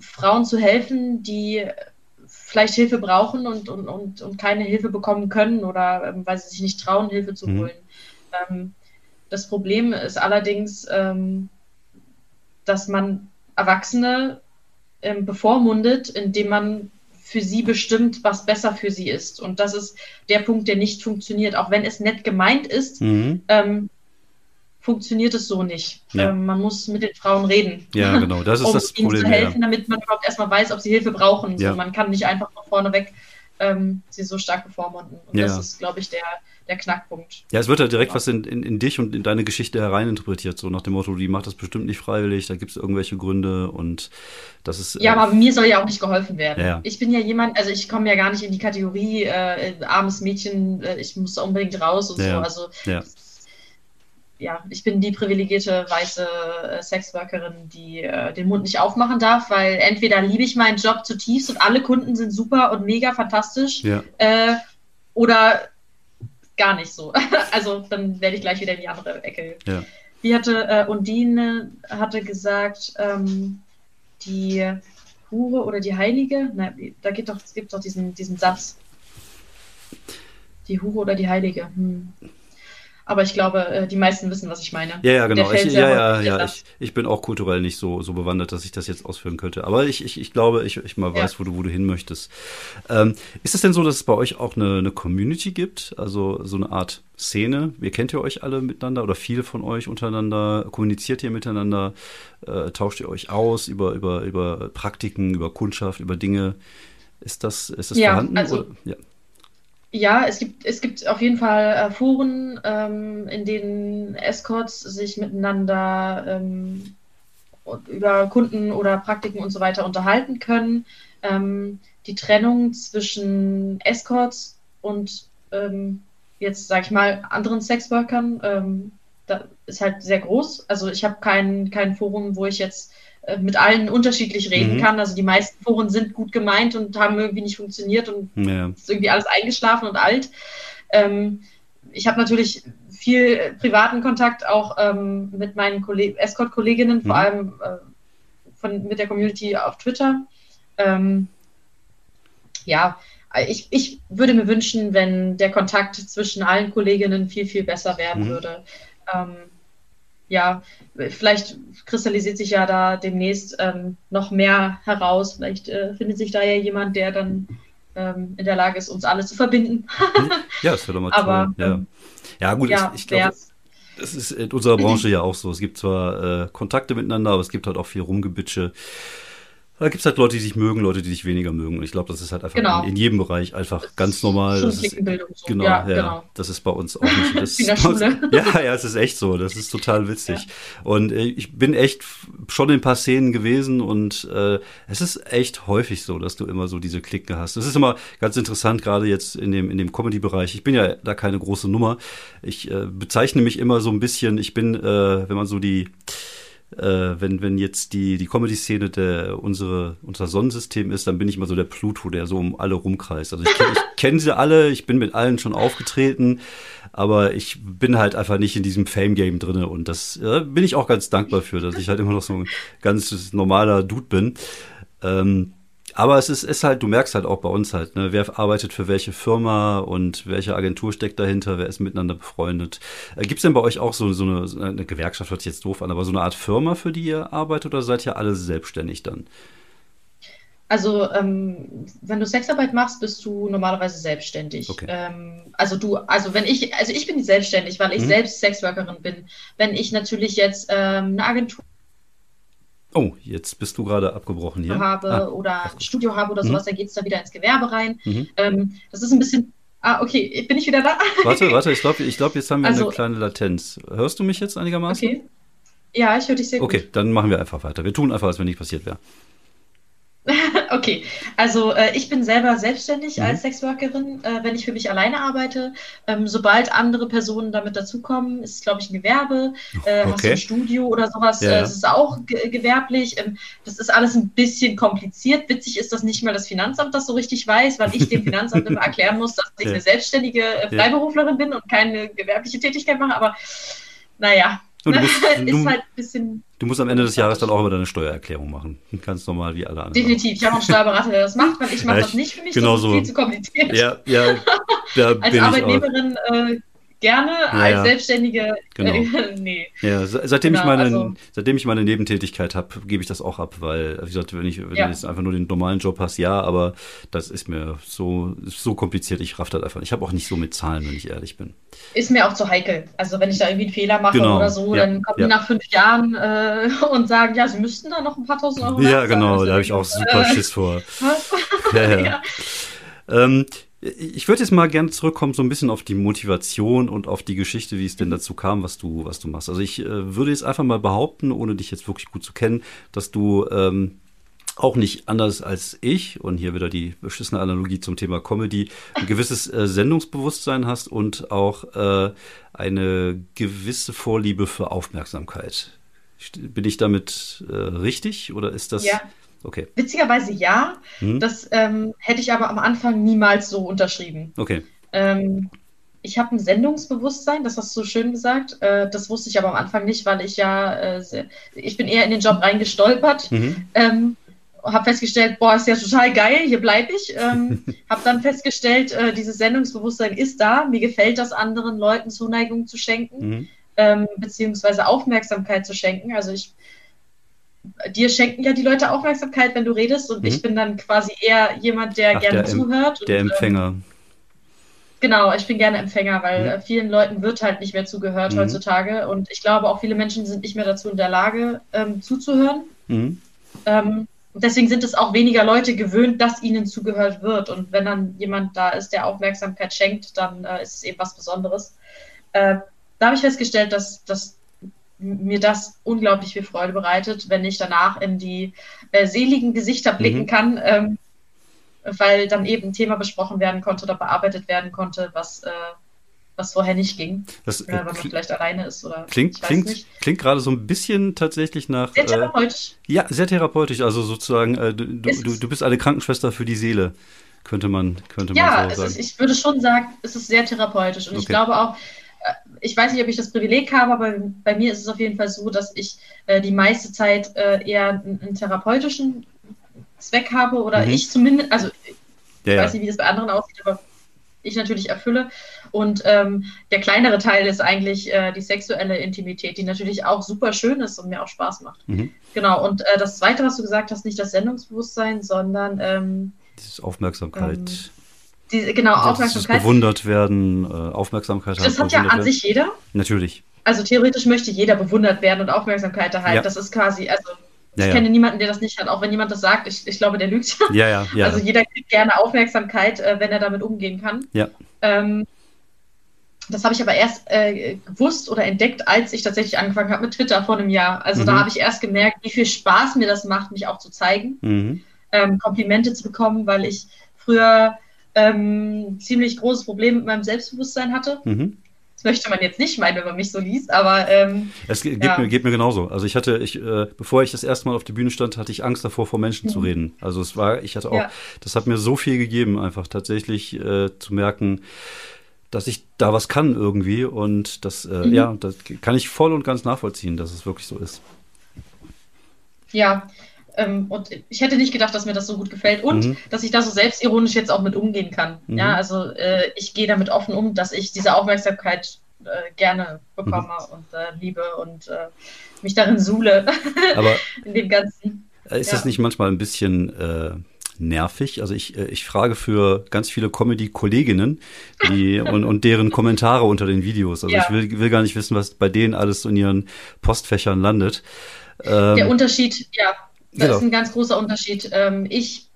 S2: Frauen zu helfen, die vielleicht Hilfe brauchen und, und, und, und keine Hilfe bekommen können oder ähm, weil sie sich nicht trauen, Hilfe zu mhm. holen. Ähm, das Problem ist allerdings, ähm, dass man Erwachsene ähm, bevormundet, indem man für sie bestimmt, was besser für sie ist. Und das ist der Punkt, der nicht funktioniert. Auch wenn es nett gemeint ist,
S1: mhm.
S2: Funktioniert es so nicht.
S1: Ja.
S2: Ähm, man muss mit den Frauen reden.
S1: Ja, genau, das ist um das
S2: ihnen
S1: Problem.
S2: zu helfen, ja. damit man überhaupt erstmal weiß, ob sie Hilfe brauchen.
S1: Ja.
S2: So, man kann nicht einfach von vorne weg ähm, sie so stark bevormunden. Und das ist, glaube ich, der, der Knackpunkt.
S1: Ja, es wird ja direkt was in, in, in, dich und in deine Geschichte hereininterpretiert, so nach dem Motto, die macht das bestimmt nicht freiwillig, da gibt es irgendwelche Gründe und das ist.
S2: Ja, äh, aber mir soll ja auch nicht geholfen werden.
S1: Ja.
S2: Ich bin ja jemand, also ich komme ja gar nicht in die Kategorie äh, armes Mädchen, äh, ich muss unbedingt raus und
S1: ja.
S2: so. Also
S1: ja
S2: ja, ich bin die privilegierte weiße äh, Sexworkerin, die äh, den Mund nicht aufmachen darf, weil entweder liebe ich meinen Job zutiefst und alle Kunden sind super und mega fantastisch,
S1: ja.
S2: äh, oder gar nicht so. also dann werde ich gleich wieder in die andere Ecke.
S1: Ja.
S2: Wie hatte äh, Undine hatte gesagt, ähm, die Hure oder die Heilige, nein, da gibt doch, es gibt doch diesen, diesen Satz. Die Hure oder die Heilige. Hm. Aber ich glaube, äh, die meisten wissen, was ich meine.
S1: Ja, ja, genau. Ich, ja, ja, ja. Ich, ich, bin auch kulturell nicht so, so bewandert, dass ich das jetzt ausführen könnte. Aber ich, ich, ich glaube, ich, ich mal weiß, ja. wo, du, wo du hin möchtest. Ähm, ist es denn so, dass es bei euch auch eine, eine Community gibt? Also so eine Art Szene? Ihr kennt ihr euch alle miteinander oder viele von euch untereinander? Kommuniziert ihr miteinander? Äh, tauscht ihr euch aus über, über, über Praktiken, über Kundschaft, über Dinge? Ist das, ist das
S2: ja,
S1: vorhanden?
S2: Also, ja. Ja, es gibt, es gibt auf jeden Fall äh, Foren, ähm, in denen Escorts sich miteinander ähm, über Kunden oder Praktiken und so weiter unterhalten können. Ähm, die Trennung zwischen Escorts und ähm, jetzt, sag ich mal, anderen Sexworkern ähm, da ist halt sehr groß. Also ich habe kein, kein Forum, wo ich jetzt mit allen unterschiedlich reden mhm. kann. Also die meisten Foren sind gut gemeint und haben irgendwie nicht funktioniert und
S1: ja.
S2: ist irgendwie alles eingeschlafen und alt. Ähm, ich habe natürlich viel privaten Kontakt auch ähm, mit meinen Escort-Kolleginnen, mhm. vor allem äh, von, mit der Community auf Twitter. Ähm, ja, ich, ich würde mir wünschen, wenn der Kontakt zwischen allen Kolleginnen viel, viel besser werden mhm. würde. Ähm, ja, vielleicht kristallisiert sich ja da demnächst ähm, noch mehr heraus. Vielleicht äh, findet sich da ja jemand, der dann ähm, in der Lage ist, uns alle zu verbinden.
S1: ja, das wäre doch mal Aber, toll. Ja, ähm, ja gut, ja, ich, ich glaube, das ist in unserer Branche ja auch so. Es gibt zwar äh, Kontakte miteinander, aber es gibt halt auch viel Rumgebitsche. Da gibt es halt Leute, die sich mögen, Leute, die sich weniger mögen. Und ich glaube, das ist halt einfach genau. in, in, jedem Bereich einfach ganz normal. Das ist, so. genau, ja, ja, genau. Das ist bei uns auch nicht. Das in der Schule. ja, ja, es ist echt so. Das ist total witzig. Ja. Und äh, ich bin echt schon in ein paar Szenen gewesen und äh, es ist echt häufig so, dass du immer so diese Klicken hast. Das ist immer ganz interessant, gerade jetzt in dem, in dem Comedy-Bereich. Ich bin ja da keine große Nummer. Ich äh, bezeichne mich immer so ein bisschen, ich bin, äh, wenn man so die äh, wenn, wenn jetzt die, die Comedy-Szene unsere, unser Sonnensystem ist, dann bin ich immer so der Pluto, der so um alle rumkreist. Also ich, ich kenne sie alle, ich bin mit allen schon aufgetreten, aber ich bin halt einfach nicht in diesem Fame-Game drinne und das äh, bin ich auch ganz dankbar für, dass ich halt immer noch so ein ganz normaler Dude bin. Ähm, aber es ist, ist halt, du merkst halt auch bei uns halt, ne, wer arbeitet für welche Firma und welche Agentur steckt dahinter, wer ist miteinander befreundet. Äh, Gibt es denn bei euch auch so, so eine, eine Gewerkschaft, hört sich jetzt doof an, aber so eine Art Firma, für die ihr arbeitet oder seid ihr alle selbstständig dann?
S2: Also, ähm, wenn du Sexarbeit machst, bist du normalerweise selbstständig. Okay. Ähm, also du, also wenn ich, also ich bin selbstständig, weil ich mhm. selbst Sexworkerin bin. Wenn ich natürlich jetzt ähm, eine Agentur
S1: Oh, jetzt bist du gerade abgebrochen hier.
S2: Habe ah, oder Studio habe oder sowas, mhm. dann geht es da wieder ins Gewerbe rein. Mhm. Ähm, das ist ein bisschen. Ah, okay, bin ich wieder da?
S1: Warte, warte, ich glaube, ich glaub, jetzt haben wir also, eine kleine Latenz. Hörst du mich jetzt einigermaßen?
S2: Okay. Ja, ich höre dich sehr gut.
S1: Okay, dann machen wir einfach weiter. Wir tun einfach, als wenn nichts passiert wäre.
S2: Okay, also äh, ich bin selber selbstständig mhm. als Sexworkerin, äh, wenn ich für mich alleine arbeite. Ähm, sobald andere Personen damit dazukommen, ist es, glaube ich, ein Gewerbe. Äh, okay. Hast du ein Studio oder sowas, ja. Äh, das ist auch ge gewerblich. Ähm, das ist alles ein bisschen kompliziert. Witzig ist, dass nicht mal das Finanzamt das so richtig weiß, weil ich dem Finanzamt immer erklären muss, dass ich ja. eine selbstständige äh, Freiberuflerin bin und keine gewerbliche Tätigkeit mache. Aber naja,
S1: du musst, du, halt du musst am Ende des Jahres dann auch immer deine Steuererklärung machen. Ganz normal wie alle anderen.
S2: Definitiv. Ich habe einen Steuerberater, der das macht, weil ich mache ja, das nicht für mich.
S1: Genau
S2: das ist
S1: so.
S2: viel zu kompliziert.
S1: Ja, ja.
S2: Als Arbeitnehmerin äh, gerne, ja, als ja. Selbstständige,
S1: genau. Äh, nee. Ja, seitdem, genau, ich meine, also, seitdem ich meine Nebentätigkeit habe, gebe ich das auch ab, weil, wie gesagt, wenn, ich, wenn ja. du jetzt einfach nur den normalen Job hast, ja, aber das ist mir so, so kompliziert, ich raff das einfach. Ich habe auch nicht so mit Zahlen, wenn ich ehrlich bin.
S2: Ist mir auch zu heikel. Also wenn ich da irgendwie einen Fehler mache genau. oder so, dann kommen die nach fünf Jahren äh, und sagen, ja, sie müssten da noch ein paar tausend Euro
S1: Ja, genau, also, da habe ich auch super äh, Schiss vor. Was? ja, ja. Ähm, ich würde jetzt mal gerne zurückkommen, so ein bisschen auf die Motivation und auf die Geschichte, wie es denn dazu kam, was du, was du machst. Also ich äh, würde jetzt einfach mal behaupten, ohne dich jetzt wirklich gut zu kennen, dass du ähm, auch nicht anders als ich, und hier wieder die beschissene Analogie zum Thema Comedy, ein gewisses äh, Sendungsbewusstsein hast und auch äh, eine gewisse Vorliebe für Aufmerksamkeit. Bin ich damit äh, richtig oder ist das?
S2: Ja. Okay. Witzigerweise ja. Hm. Das ähm, hätte ich aber am Anfang niemals so unterschrieben.
S1: Okay.
S2: Ähm, ich habe ein Sendungsbewusstsein, das hast du so schön gesagt. Äh, das wusste ich aber am Anfang nicht, weil ich ja, äh, sehr, ich bin eher in den Job reingestolpert. Mhm. Ähm, habe festgestellt, boah, ist ja total geil, hier bleibe ich. Ähm, habe dann festgestellt, äh, dieses Sendungsbewusstsein ist da. Mir gefällt das, anderen Leuten Zuneigung zu schenken, mhm. ähm, beziehungsweise Aufmerksamkeit zu schenken. Also ich dir schenken ja die Leute Aufmerksamkeit, wenn du redest, und mhm. ich bin dann quasi eher jemand, der Ach, gerne der zuhört.
S1: Der
S2: und,
S1: Empfänger. Ähm,
S2: genau, ich bin gerne Empfänger, weil mhm. Äh, vielen Leuten wird halt nicht mehr zugehört mhm. heutzutage. Und ich glaube, auch viele Menschen sind nicht mehr dazu in der Lage, ähm, zuzuhören. Mhm. Ähm, deswegen sind es auch weniger Leute gewöhnt, dass ihnen zugehört wird. Und wenn dann jemand da ist, der Aufmerksamkeit schenkt, dann äh, ist es eben was Besonderes. Äh, da habe ich festgestellt, dass, dass mir das unglaublich viel Freude bereitet, wenn ich danach in die äh, seligen Gesichter blicken mhm. kann, ähm, weil dann eben ein Thema besprochen werden konnte oder bearbeitet werden konnte, was, äh, was vorher nicht ging.
S1: Das,
S2: äh, weil man vielleicht alleine ist oder
S1: klingt, klingt, klingt gerade so ein bisschen tatsächlich nach.
S2: Sehr äh, therapeutisch.
S1: ja, sehr therapeutisch. Also sozusagen, äh, du, du, du, bist eine Krankenschwester für die Seele. Könnte man, könnte
S2: ja,
S1: man so sagen.
S2: Ist, ich würde schon sagen, es ist sehr therapeutisch. Und okay. ich glaube auch, ich weiß nicht, ob ich das Privileg habe, aber bei mir ist es auf jeden Fall so, dass ich äh, die meiste Zeit äh, eher einen, einen, therapeutischen Zweck habe oder mhm. ich zumindest, also ich ja, weiß nicht, wie das bei anderen aussieht, aber ich natürlich erfülle. Und ähm, der kleinere Teil ist eigentlich äh, die sexuelle Intimität, die natürlich auch super schön ist und mir auch Spaß macht. Mhm. Genau, und äh, das Zweite, was du gesagt hast, nicht das Sendungsbewusstsein, sondern ähm,
S1: Dieses Aufmerksamkeit. Ähm,
S2: die, genau,
S1: das
S2: Aufmerksamkeit.
S1: Bewundert werden, äh, Aufmerksamkeit
S2: Das hat ja an
S1: werden.
S2: sich jeder.
S1: Natürlich.
S2: Also theoretisch möchte jeder bewundert werden und Aufmerksamkeit erhalten. Ja. Das ist quasi, also ich ja, kenne ja. niemanden, der das nicht hat, auch wenn jemand das sagt. Ich, ich glaube, der lügt.
S1: Ja, ja, ja.
S2: Also jeder kriegt gerne Aufmerksamkeit, äh, wenn er damit umgehen kann.
S1: Ja.
S2: Ähm, das habe ich aber erst äh, gewusst oder entdeckt, als ich tatsächlich angefangen habe mit Twitter vor einem Jahr. Also mhm. da habe ich erst gemerkt, wie viel Spaß mir das macht, mich auch zu zeigen, mhm. ähm, Komplimente zu bekommen, weil ich früher ähm, ziemlich großes Problem mit meinem Selbstbewusstsein hatte. Mhm. Das möchte man jetzt nicht meinen, wenn man mich so liest, aber ähm,
S1: es geht, ja. mir, geht mir genauso. Also ich hatte, ich, äh, bevor ich das erste Mal auf die Bühne stand, hatte ich Angst davor, vor Menschen mhm. zu reden. Also es war, ich hatte auch, ja. das hat mir so viel gegeben, einfach tatsächlich äh, zu merken, dass ich da was kann irgendwie und das, äh, mhm. ja, das kann ich voll und ganz nachvollziehen, dass es wirklich so ist.
S2: Ja, ähm, und ich hätte nicht gedacht, dass mir das so gut gefällt und mhm. dass ich da so selbstironisch jetzt auch mit umgehen kann. Mhm. Ja, also äh, ich gehe damit offen um, dass ich diese Aufmerksamkeit äh, gerne bekomme mhm. und äh, liebe und äh, mich darin suhle.
S1: Aber
S2: in dem Ganzen.
S1: Ist ja. das nicht manchmal ein bisschen äh, nervig. Also ich, äh, ich frage für ganz viele Comedy-Kolleginnen und, und deren Kommentare unter den Videos. Also ja. ich will, will gar nicht wissen, was bei denen alles in ihren Postfächern landet.
S2: Ähm, Der Unterschied, ja, das genau. ist ein ganz großer Unterschied. Ähm, ich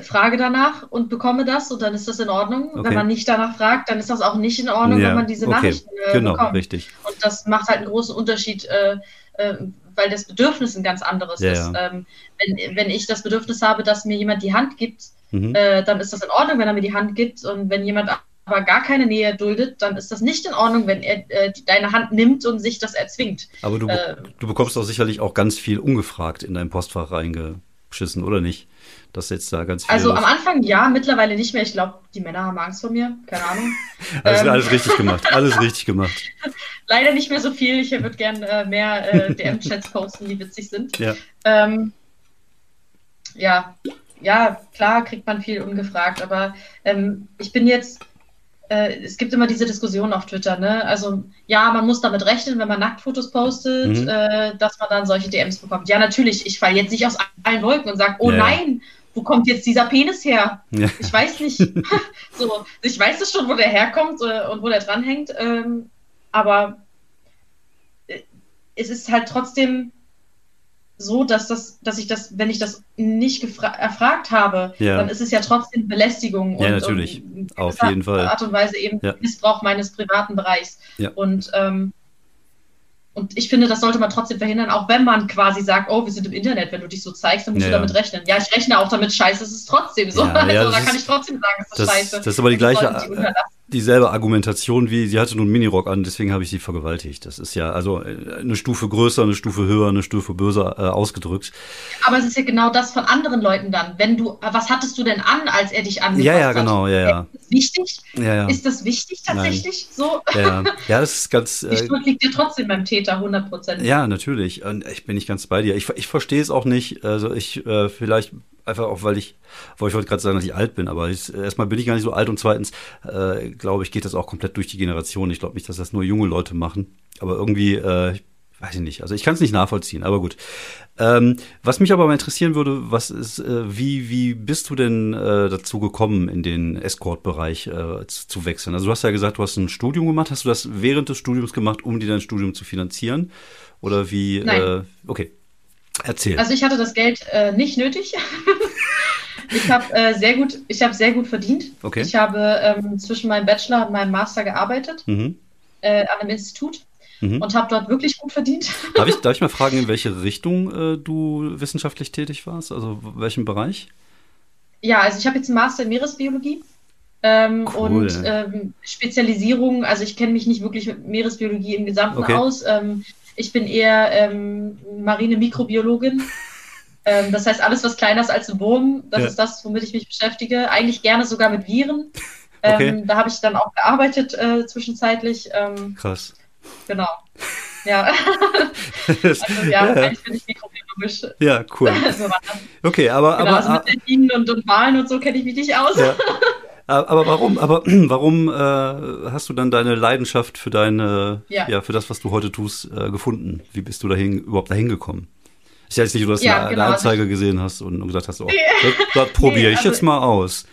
S2: frage danach und bekomme das und dann ist das in Ordnung. Okay. Wenn man nicht danach fragt, dann ist das auch nicht in Ordnung, ja, wenn man diese okay. Nachrichten äh,
S1: genau,
S2: bekommt.
S1: Richtig.
S2: Und das macht halt einen großen Unterschied, äh, äh, weil das Bedürfnis ein ganz anderes
S1: ja,
S2: ist. Ähm, wenn, wenn ich das Bedürfnis habe, dass mir jemand die Hand gibt, mhm. äh, dann ist das in Ordnung, wenn er mir die Hand gibt. Und wenn jemand aber gar keine Nähe duldet, dann ist das nicht in Ordnung, wenn er äh, deine Hand nimmt und sich das erzwingt.
S1: Aber du, äh, du bekommst doch sicherlich auch ganz viel ungefragt in dein Postfach reingeschissen, oder nicht? Das jetzt da ganz viel.
S2: Also am Anfang ja, mittlerweile nicht mehr. Ich glaube, die Männer haben Angst vor mir. Keine Ahnung.
S1: also ähm, alles richtig gemacht. Alles richtig gemacht.
S2: Leider nicht mehr so viel. Ich würde gerne äh, mehr äh, DM-Chats posten, die witzig sind.
S1: Ja.
S2: Ähm, ja. ja, klar kriegt man viel ungefragt, aber ähm, ich bin jetzt es gibt immer diese Diskussion auf Twitter, ne? Also ja, man muss damit rechnen, wenn man Nacktfotos postet, mhm. äh, dass man dann solche DMs bekommt. Ja, natürlich, ich falle jetzt nicht aus allen Wolken und sage, oh ja. nein, wo kommt jetzt dieser Penis her? Ja. Ich weiß nicht. so, ich weiß es schon, wo der herkommt äh, und wo der dranhängt. Ähm, aber äh, es ist halt trotzdem so, dass das, dass ich das, wenn ich das nicht erfragt habe, ja. dann ist es ja trotzdem Belästigung
S1: ja, und, natürlich. Und auf jeden Fall
S2: Art und Weise eben ja. Missbrauch meines privaten Bereichs.
S1: Ja.
S2: Und ähm, und ich finde, das sollte man trotzdem verhindern, auch wenn man quasi sagt, oh, wir sind im Internet, wenn du dich so zeigst, dann musst ja, du damit rechnen. Ja, ich rechne auch damit, scheiße, es ist trotzdem so. Ja, also, da kann ich trotzdem sagen, es ist
S1: das,
S2: scheiße.
S1: Das ist aber die gleiche, dieselbe Argumentation wie, sie hatte nun Minirock an, deswegen habe ich sie vergewaltigt. Das ist ja also äh, eine Stufe größer, eine Stufe höher, eine Stufe böser äh, ausgedrückt.
S2: Aber es ist ja genau das von anderen Leuten dann. Wenn du, was hattest du denn an, als er dich angefasst
S1: hat? Ja, ja, genau, ja, ja.
S2: Ist das wichtig?
S1: Ja, ja.
S2: Ist das wichtig tatsächlich?
S1: Nein. So? Ja, ja, das ist ganz.
S2: Die äh, Schuld liegt ja trotzdem beim Täter, 100 Prozent.
S1: Ja, natürlich. Und ich bin nicht ganz bei dir. Ich, ich verstehe es auch nicht. Also ich, äh, vielleicht einfach auch, weil ich, weil ich wollte gerade sagen, dass ich alt bin, aber ich, erstmal bin ich gar nicht so alt und zweitens, äh, glaube ich, geht das auch komplett durch die Generation. Ich glaube nicht, dass das nur junge Leute machen, aber irgendwie, äh, weiß ich nicht. Also ich kann es nicht nachvollziehen, aber gut. Ähm, was mich aber mal interessieren würde, was ist, äh, wie, wie bist du denn äh, dazu gekommen, in den Escort-Bereich äh, zu, zu, wechseln? Also du hast ja gesagt, du hast ein Studium gemacht. Hast du das während des Studiums gemacht, um dir dein Studium zu finanzieren? Oder wie?
S2: Nein.
S1: Äh, okay. Erzähl.
S2: Also ich hatte das Geld äh, nicht nötig. ich habe äh, sehr gut, ich habe sehr gut verdient.
S1: Okay.
S2: Ich habe ähm, zwischen meinem Bachelor und meinem Master gearbeitet
S1: mhm.
S2: äh, an einem Institut mhm. und habe dort wirklich gut verdient.
S1: darf, ich, darf ich mal fragen, in welche Richtung äh, du wissenschaftlich tätig warst? Also welchem Bereich?
S2: Ja, also ich habe jetzt einen Master in Meeresbiologie. Ähm, cool. Und ähm, Spezialisierung, also ich kenne mich nicht wirklich mit Meeresbiologie im Gesamten okay. aus. Ähm, ich bin eher ähm, marine Mikrobiologin. Ähm, das heißt, alles, was kleiner ist als ein Wurm, das ja. ist das, womit ich mich beschäftige. Eigentlich gerne sogar mit Viren. Okay. Ähm, da habe ich dann auch gearbeitet äh, zwischenzeitlich. Ähm,
S1: Krass.
S2: Genau. Ja. also ja, ja. eigentlich bin ich mikrobiologisch.
S1: Ja, cool. so okay, aber.
S2: Genau,
S1: aber
S2: also mit Delfinen und, und Wahlen und so kenne ich mich nicht aus. Ja.
S1: Aber warum, aber warum äh, hast du dann deine Leidenschaft für deine, ja. ja für das, was du heute tust, äh, gefunden? Wie bist du dahin überhaupt dahin gekommen? Ist ja jetzt nicht du ja, eine, genau. eine Anzeige gesehen hast und, und gesagt hast, oh, das, das probiere nee, ich also jetzt mal aus.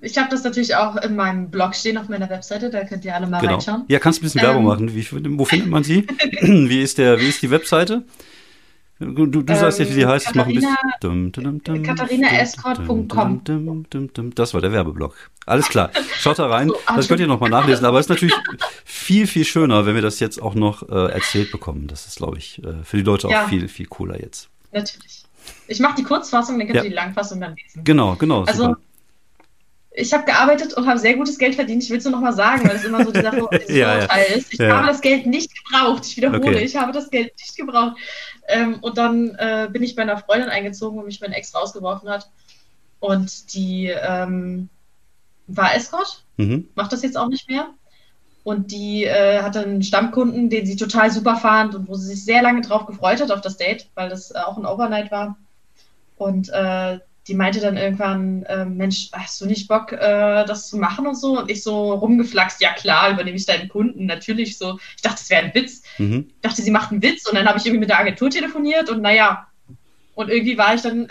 S2: Ich habe das natürlich auch in meinem Blog stehen auf meiner Webseite, da könnt ihr alle mal genau. reinschauen.
S1: Ja, kannst du ein bisschen ähm, Werbung machen. Wie, wo findet man sie? wie, ist der, wie ist die Webseite? Du, du ähm, sagst jetzt, wie sie heißt.
S2: Katharina, KatharinaEscort.com.
S1: Das war der Werbeblock. Alles klar. Schaut da rein. Das könnt ihr nochmal nachlesen. Aber es ist natürlich viel, viel schöner, wenn wir das jetzt auch noch äh, erzählt bekommen. Das ist, glaube ich, äh, für die Leute auch ja. viel, viel cooler jetzt.
S2: Natürlich. Ich mache die Kurzfassung, dann könnt ihr ja. die Langfassung dann lesen.
S1: Genau, genau.
S2: Also, super ich habe gearbeitet und habe sehr gutes Geld verdient. Ich will es nur nochmal sagen, weil es immer so dieser ja, Vorteil ja. ist. Ich habe das Geld nicht gebraucht. Ich wiederhole, okay. ich habe das Geld nicht gebraucht. Ähm, und dann äh, bin ich bei einer Freundin eingezogen, wo mich mein Ex rausgeworfen hat. Und die ähm, war Escort, mhm. macht das jetzt auch nicht mehr. Und die äh, hatte einen Stammkunden, den sie total super fand und wo sie sich sehr lange drauf gefreut hat auf das Date, weil das äh, auch ein Overnight war. Und äh, die meinte dann irgendwann, äh, Mensch, hast du nicht Bock, äh, das zu machen und so? Und ich so rumgeflaxt, ja klar, übernehme ich deinen Kunden, natürlich so. Ich dachte, das wäre ein Witz. Mhm. Ich dachte, sie macht einen Witz und dann habe ich irgendwie mit der Agentur telefoniert und naja, und irgendwie war ich dann,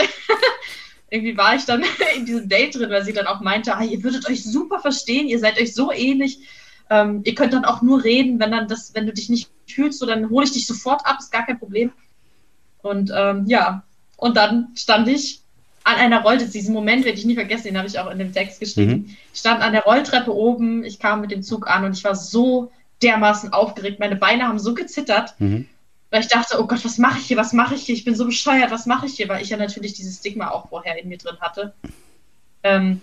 S2: irgendwie war ich dann in diesem Date drin, weil sie dann auch meinte, ah, ihr würdet euch super verstehen, ihr seid euch so ähnlich. Ähm, ihr könnt dann auch nur reden, wenn dann das, wenn du dich nicht fühlst, so dann hole ich dich sofort ab, ist gar kein Problem. Und ähm, ja, und dann stand ich an einer Rolltreppe, diesen Moment werde ich nie vergessen, den habe ich auch in dem Text geschrieben. Mhm. Ich stand an der Rolltreppe oben, ich kam mit dem Zug an und ich war so dermaßen aufgeregt. Meine Beine haben so gezittert, mhm. weil ich dachte, oh Gott, was mache ich hier, was mache ich hier? Ich bin so bescheuert, was mache ich hier? Weil ich ja natürlich dieses Stigma auch vorher in mir drin hatte. Ähm,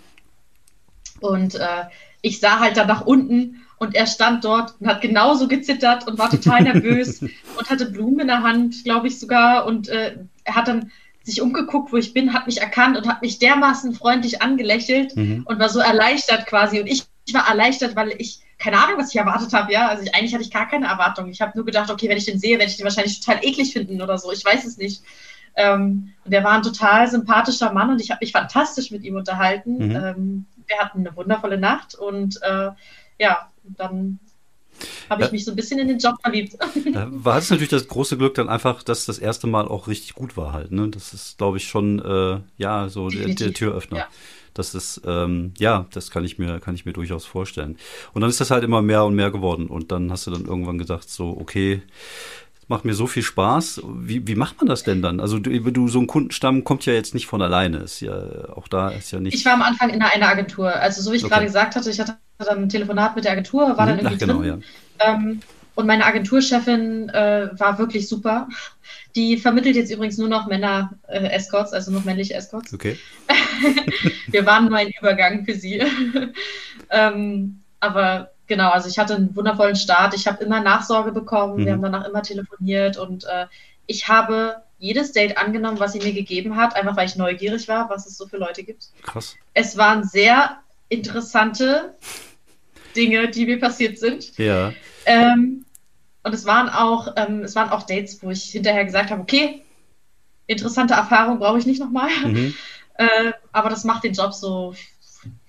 S2: und äh, ich sah halt dann nach unten und er stand dort und hat genauso gezittert und war total nervös und hatte Blumen in der Hand, glaube ich sogar. Und äh, er hat dann sich umgeguckt, wo ich bin, hat mich erkannt und hat mich dermaßen freundlich angelächelt mhm. und war so erleichtert quasi. Und ich, ich, war erleichtert, weil ich keine Ahnung, was ich erwartet habe, ja. Also ich, eigentlich hatte ich gar keine Erwartung. Ich habe nur gedacht, okay, wenn ich den sehe, werde ich den wahrscheinlich total eklig finden oder so. Ich weiß es nicht. Ähm, und er war ein total sympathischer Mann und ich habe mich fantastisch mit ihm unterhalten. Mhm. Ähm, wir hatten eine wundervolle Nacht und äh, ja, dann habe ich mich so ein bisschen in den Job verliebt.
S1: Da war es natürlich das große Glück dann einfach, dass das erste Mal auch richtig gut war halt. Ne? Das ist, glaube ich, schon äh, ja so der, der, Türöffner. Ja. Das ist, ähm, ja, das kann ich mir, kann ich mir durchaus vorstellen. Und dann ist das halt immer mehr und mehr geworden. Und dann hast du dann irgendwann gesagt, so, okay, macht mir so viel Spaß. Wie, wie macht man das denn dann? Also du, du, so ein Kundenstamm kommt ja jetzt nicht von alleine. Ist ja auch da ist ja nicht.
S2: Ich war am Anfang in einer Agentur. Also so wie ich okay. gerade gesagt hatte, ich hatte dann ein Telefonat mit der Agentur, war dann mhm. irgendwie Ach, genau, drin. Ja. Ähm, und meine Agenturchefin äh, war wirklich super. Die vermittelt jetzt übrigens nur noch Männer-Escorts, äh, also noch männliche Escorts.
S1: Okay.
S2: Wir waren nur ein Übergang für sie. ähm, aber genau, also ich hatte einen wundervollen Start. Ich habe immer Nachsorge bekommen. Mhm. Wir haben danach immer telefoniert und äh, ich habe jedes Date angenommen, was sie mir gegeben hat, einfach weil ich neugierig war, was es so für Leute gibt.
S1: Krass.
S2: Es waren sehr interessante Dinge, die mir passiert sind.
S1: Ja.
S2: Ähm, und es waren auch, ähm, es waren auch Dates, wo ich hinterher gesagt habe, okay, interessante Erfahrung brauche ich nicht nochmal. Mhm. Äh, aber das macht den Job so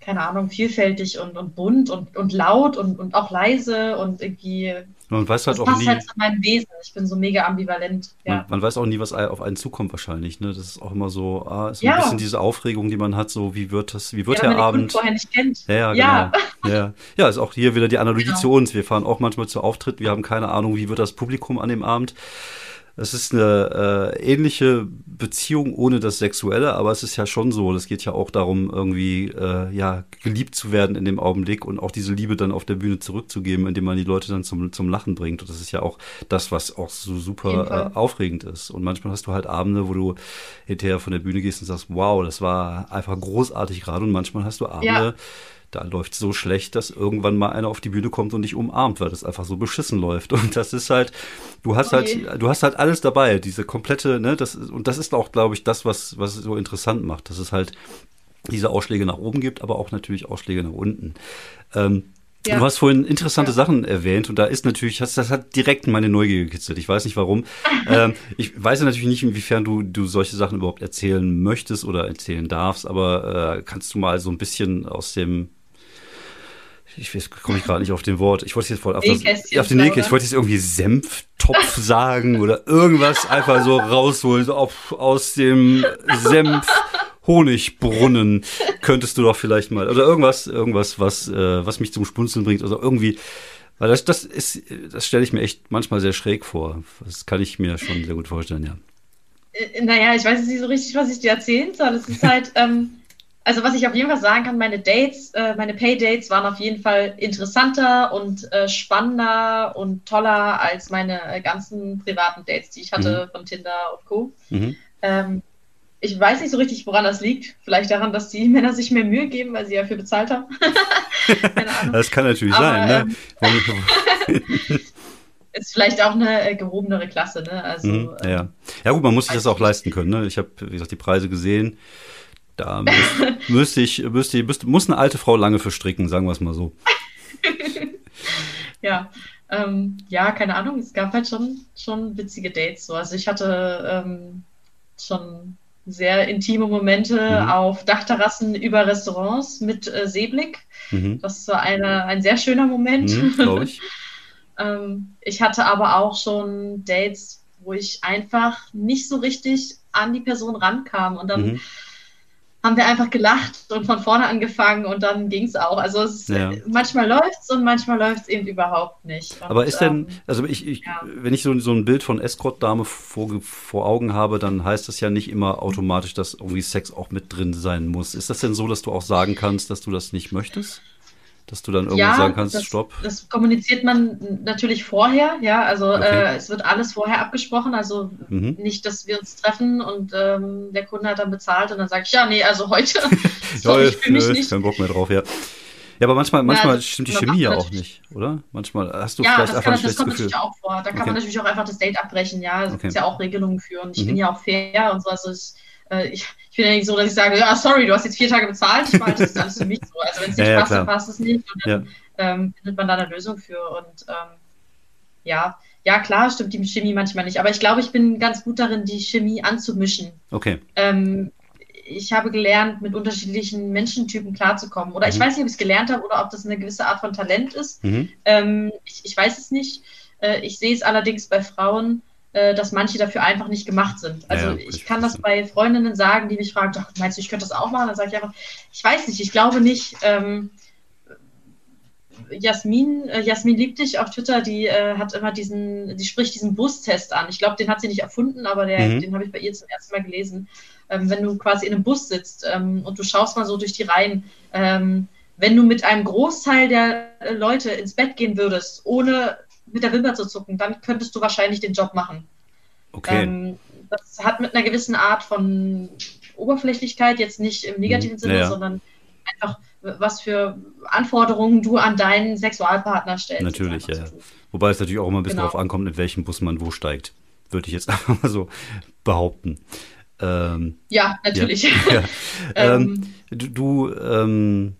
S2: keine Ahnung, vielfältig und, und bunt und, und laut und, und auch leise und irgendwie.
S1: Man weiß halt
S2: das
S1: auch passt
S2: nie. halt zu meinem Wesen. Ich bin so mega ambivalent.
S1: Ja. Man, man, weiß auch nie, was auf einen zukommt wahrscheinlich. Ne? Das ist auch immer so, ah, ist ja. ein bisschen diese Aufregung, die man hat, so wie wird das, wie wird ja, der Abend.
S2: vorher nicht kennt.
S1: Ja, ja, genau. ja. ja, ist auch hier wieder die Analogie genau. zu uns. Wir fahren auch manchmal zu Auftritt, wir haben keine Ahnung, wie wird das Publikum an dem Abend. Es ist eine äh, ähnliche Beziehung ohne das Sexuelle, aber es ist ja schon so. Es geht ja auch darum, irgendwie äh, ja geliebt zu werden in dem Augenblick und auch diese Liebe dann auf der Bühne zurückzugeben, indem man die Leute dann zum, zum Lachen bringt. Und das ist ja auch das, was auch so super äh, aufregend ist. Und manchmal hast du halt Abende, wo du hinterher von der Bühne gehst und sagst, wow, das war einfach großartig gerade. Und manchmal hast du Abende, ja da läuft so schlecht, dass irgendwann mal einer auf die Bühne kommt und dich umarmt, weil das einfach so beschissen läuft. Und das ist halt, du hast halt, okay. halt, du hast halt alles dabei, diese komplette, ne, das und das ist auch, glaube ich, das, was, was es so interessant macht, dass es halt diese Ausschläge nach oben gibt, aber auch natürlich Ausschläge nach unten. Ähm, ja. Du hast vorhin interessante ja. Sachen erwähnt und da ist natürlich, das, das hat direkt meine Neugier gekitzelt. Ich weiß nicht warum. ähm, ich weiß natürlich nicht, inwiefern du, du solche Sachen überhaupt erzählen möchtest oder erzählen darfst, aber äh, kannst du mal so ein bisschen aus dem ich weiß, komme ich gerade nicht auf den Wort. Ich wollte jetzt voll auf, das, auf den Nähkästchen. Ich wollte jetzt irgendwie Senftopf sagen oder irgendwas einfach so rausholen, so auf, aus dem Senf Honigbrunnen könntest du doch vielleicht mal oder irgendwas, irgendwas, was, äh, was mich zum Spunzeln bringt oder irgendwie. Weil das, das ist, das stelle ich mir echt manchmal sehr schräg vor. Das kann ich mir schon sehr gut vorstellen, ja.
S2: Äh, naja, ich weiß jetzt nicht so richtig, was ich dir erzählen soll. Es ist halt, ähm, also was ich auf jeden Fall sagen kann, meine Dates, äh, meine Pay-Dates waren auf jeden Fall interessanter und äh, spannender und toller als meine ganzen privaten Dates, die ich hatte mhm. von Tinder und Co. Mhm. Ähm, ich weiß nicht so richtig, woran das liegt. Vielleicht daran, dass die Männer sich mehr Mühe geben, weil sie ja dafür bezahlt haben.
S1: das kann natürlich Aber, sein. Ne?
S2: Ähm, ist vielleicht auch eine äh, gehobenere Klasse. Ne? Also,
S1: mhm, ja. Ähm, ja gut, man muss sich das auch leisten können. Ne? Ich habe, wie gesagt, die Preise gesehen. Da müsste, müsste ich, müsste, müsste, muss eine alte Frau lange verstricken, sagen wir es mal so.
S2: ja. Ähm, ja, keine Ahnung. Es gab halt schon, schon witzige Dates. So. Also ich hatte ähm, schon sehr intime Momente mhm. auf Dachterrassen über Restaurants mit äh, Seeblick. Mhm. Das war eine, ein sehr schöner Moment. Mhm, ich. ähm, ich hatte aber auch schon Dates, wo ich einfach nicht so richtig an die Person rankam und dann mhm haben wir einfach gelacht und von vorne angefangen und dann ging es auch. Also es, ja. manchmal läuft es und manchmal läuft es eben überhaupt nicht. Und,
S1: Aber ist denn, ähm, also ich, ich ja. wenn ich so, so ein Bild von Escort-Dame vor, vor Augen habe, dann heißt das ja nicht immer automatisch, dass irgendwie Sex auch mit drin sein muss. Ist das denn so, dass du auch sagen kannst, dass du das nicht möchtest? Dass du dann irgendwie ja, sagen kannst,
S2: das,
S1: stopp?
S2: Das kommuniziert man natürlich vorher, ja, also okay. äh, es wird alles vorher abgesprochen, also mhm. nicht, dass wir uns treffen und ähm, der Kunde hat dann bezahlt und dann sage ich, ja, nee, also heute,
S1: so, ich fühle mich nicht. Kein Bock mehr drauf, ja. Ja, aber manchmal, manchmal ja, stimmt die Chemie ja auch nicht, oder? Manchmal hast du ja, vielleicht einfach ein
S2: das kommt Gefühl. natürlich auch vor. Da kann okay. man natürlich auch einfach das Date abbrechen, ja. Da okay. gibt ja auch Regelungen für und ich mhm. bin ja auch fair und so. Also ich, äh, ich, ich bin ja nicht so, dass ich sage, ja, sorry, du hast jetzt vier Tage bezahlt, ich meine, das ist alles für mich so. Also wenn es nicht ja, passt, dann passt es nicht und dann ähm, findet man da eine Lösung für und ähm, ja, ja, klar, stimmt die Chemie manchmal nicht, aber ich glaube, ich bin ganz gut darin, die Chemie anzumischen.
S1: Okay.
S2: Ähm, ich habe gelernt, mit unterschiedlichen Menschentypen klarzukommen. Oder mhm. ich weiß nicht, ob ich es gelernt habe oder ob das eine gewisse Art von Talent ist. Mhm. Ähm, ich, ich, weiß es nicht. Äh, ich sehe es allerdings bei Frauen, dass manche dafür einfach nicht gemacht sind. Also ja, ich kann das bei Freundinnen sagen, die mich fragen, doch, meinst du, ich könnte das auch machen? Dann sage ich einfach, ich weiß nicht, ich glaube nicht. Ähm, Jasmin, äh, Jasmin liebt dich auf Twitter, die äh, hat immer diesen, die spricht diesen Bustest an. Ich glaube, den hat sie nicht erfunden, aber der, mhm. den habe ich bei ihr zum ersten Mal gelesen. Ähm, wenn du quasi in einem Bus sitzt ähm, und du schaust mal so durch die Reihen, ähm, wenn du mit einem Großteil der äh, Leute ins Bett gehen würdest, ohne mit der Wimper zu zucken, dann könntest du wahrscheinlich den Job machen.
S1: Okay. Ähm,
S2: das hat mit einer gewissen Art von Oberflächlichkeit, jetzt nicht im negativen mhm. Sinne, ja. sondern einfach, was für Anforderungen du an deinen Sexualpartner stellst.
S1: Natürlich, ja. Wobei es natürlich auch immer ein bisschen genau. darauf ankommt, in welchem Bus man wo steigt. Würde ich jetzt einfach mal so behaupten.
S2: Ähm, ja, natürlich. Ja, ja.
S1: ähm, du, du ähm,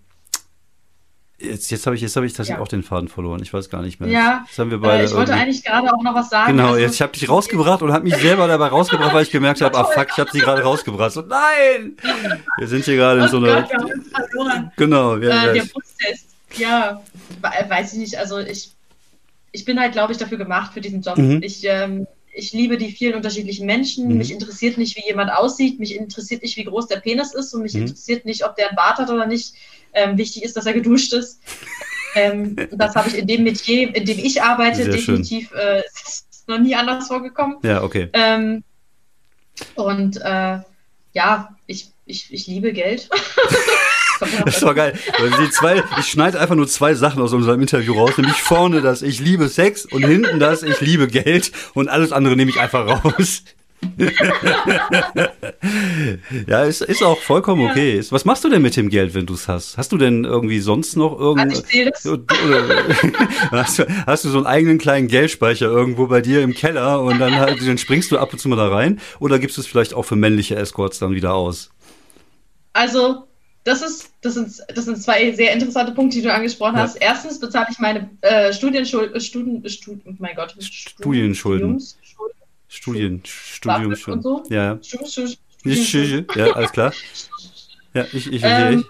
S1: Jetzt, jetzt habe ich, jetzt hab ich tatsächlich ja. auch den Faden verloren. Ich weiß gar nicht mehr.
S2: Ja,
S1: jetzt haben wir beide
S2: äh, ich wollte eigentlich gerade auch noch was sagen.
S1: Genau, also, jetzt ich habe dich rausgebracht und habe mich selber dabei rausgebracht, weil ich gemerkt habe, ah fuck, ich habe sie gerade rausgebracht. So, nein! Wir sind hier gerade in so einer. Genau,
S2: ja, äh, der Prozess. Ja, weiß ich nicht. Also ich, ich bin halt, glaube ich, dafür gemacht für diesen Job. Mhm. Ich, ähm, ich liebe die vielen unterschiedlichen Menschen. Mhm. Mich interessiert nicht, wie jemand aussieht. Mich interessiert nicht, wie groß der Penis ist. Und mich mhm. interessiert nicht, ob der einen Bart hat oder nicht. Ähm, wichtig ist, dass er geduscht ist. ähm, das habe ich in dem Metier, in dem ich arbeite, Sehr definitiv äh, noch nie anders vorgekommen.
S1: Ja, okay.
S2: Ähm, und äh, ja, ich, ich, ich liebe Geld.
S1: Das war geil. Die zwei, ich schneide einfach nur zwei Sachen aus unserem Interview raus, nämlich vorne das Ich liebe Sex und hinten das Ich liebe Geld und alles andere nehme ich einfach raus. ja, ist, ist auch vollkommen ja. okay. Was machst du denn mit dem Geld, wenn du es hast? Hast du denn irgendwie sonst noch irgendwas? hast, du, hast du so einen eigenen kleinen Geldspeicher irgendwo bei dir im Keller und dann, halt, dann springst du ab und zu mal da rein? Oder gibst du es vielleicht auch für männliche Escorts dann wieder aus?
S2: Also, das ist, das sind, das sind zwei sehr interessante Punkte, die du angesprochen ja. hast. Erstens bezahle ich meine äh, Studienschuld, Studien, Studien, oh mein Gott,
S1: Studienschulden. Studien, Studium schon. So. Ja. Studien, ja, alles klar. Ja, ich, ich, ähm,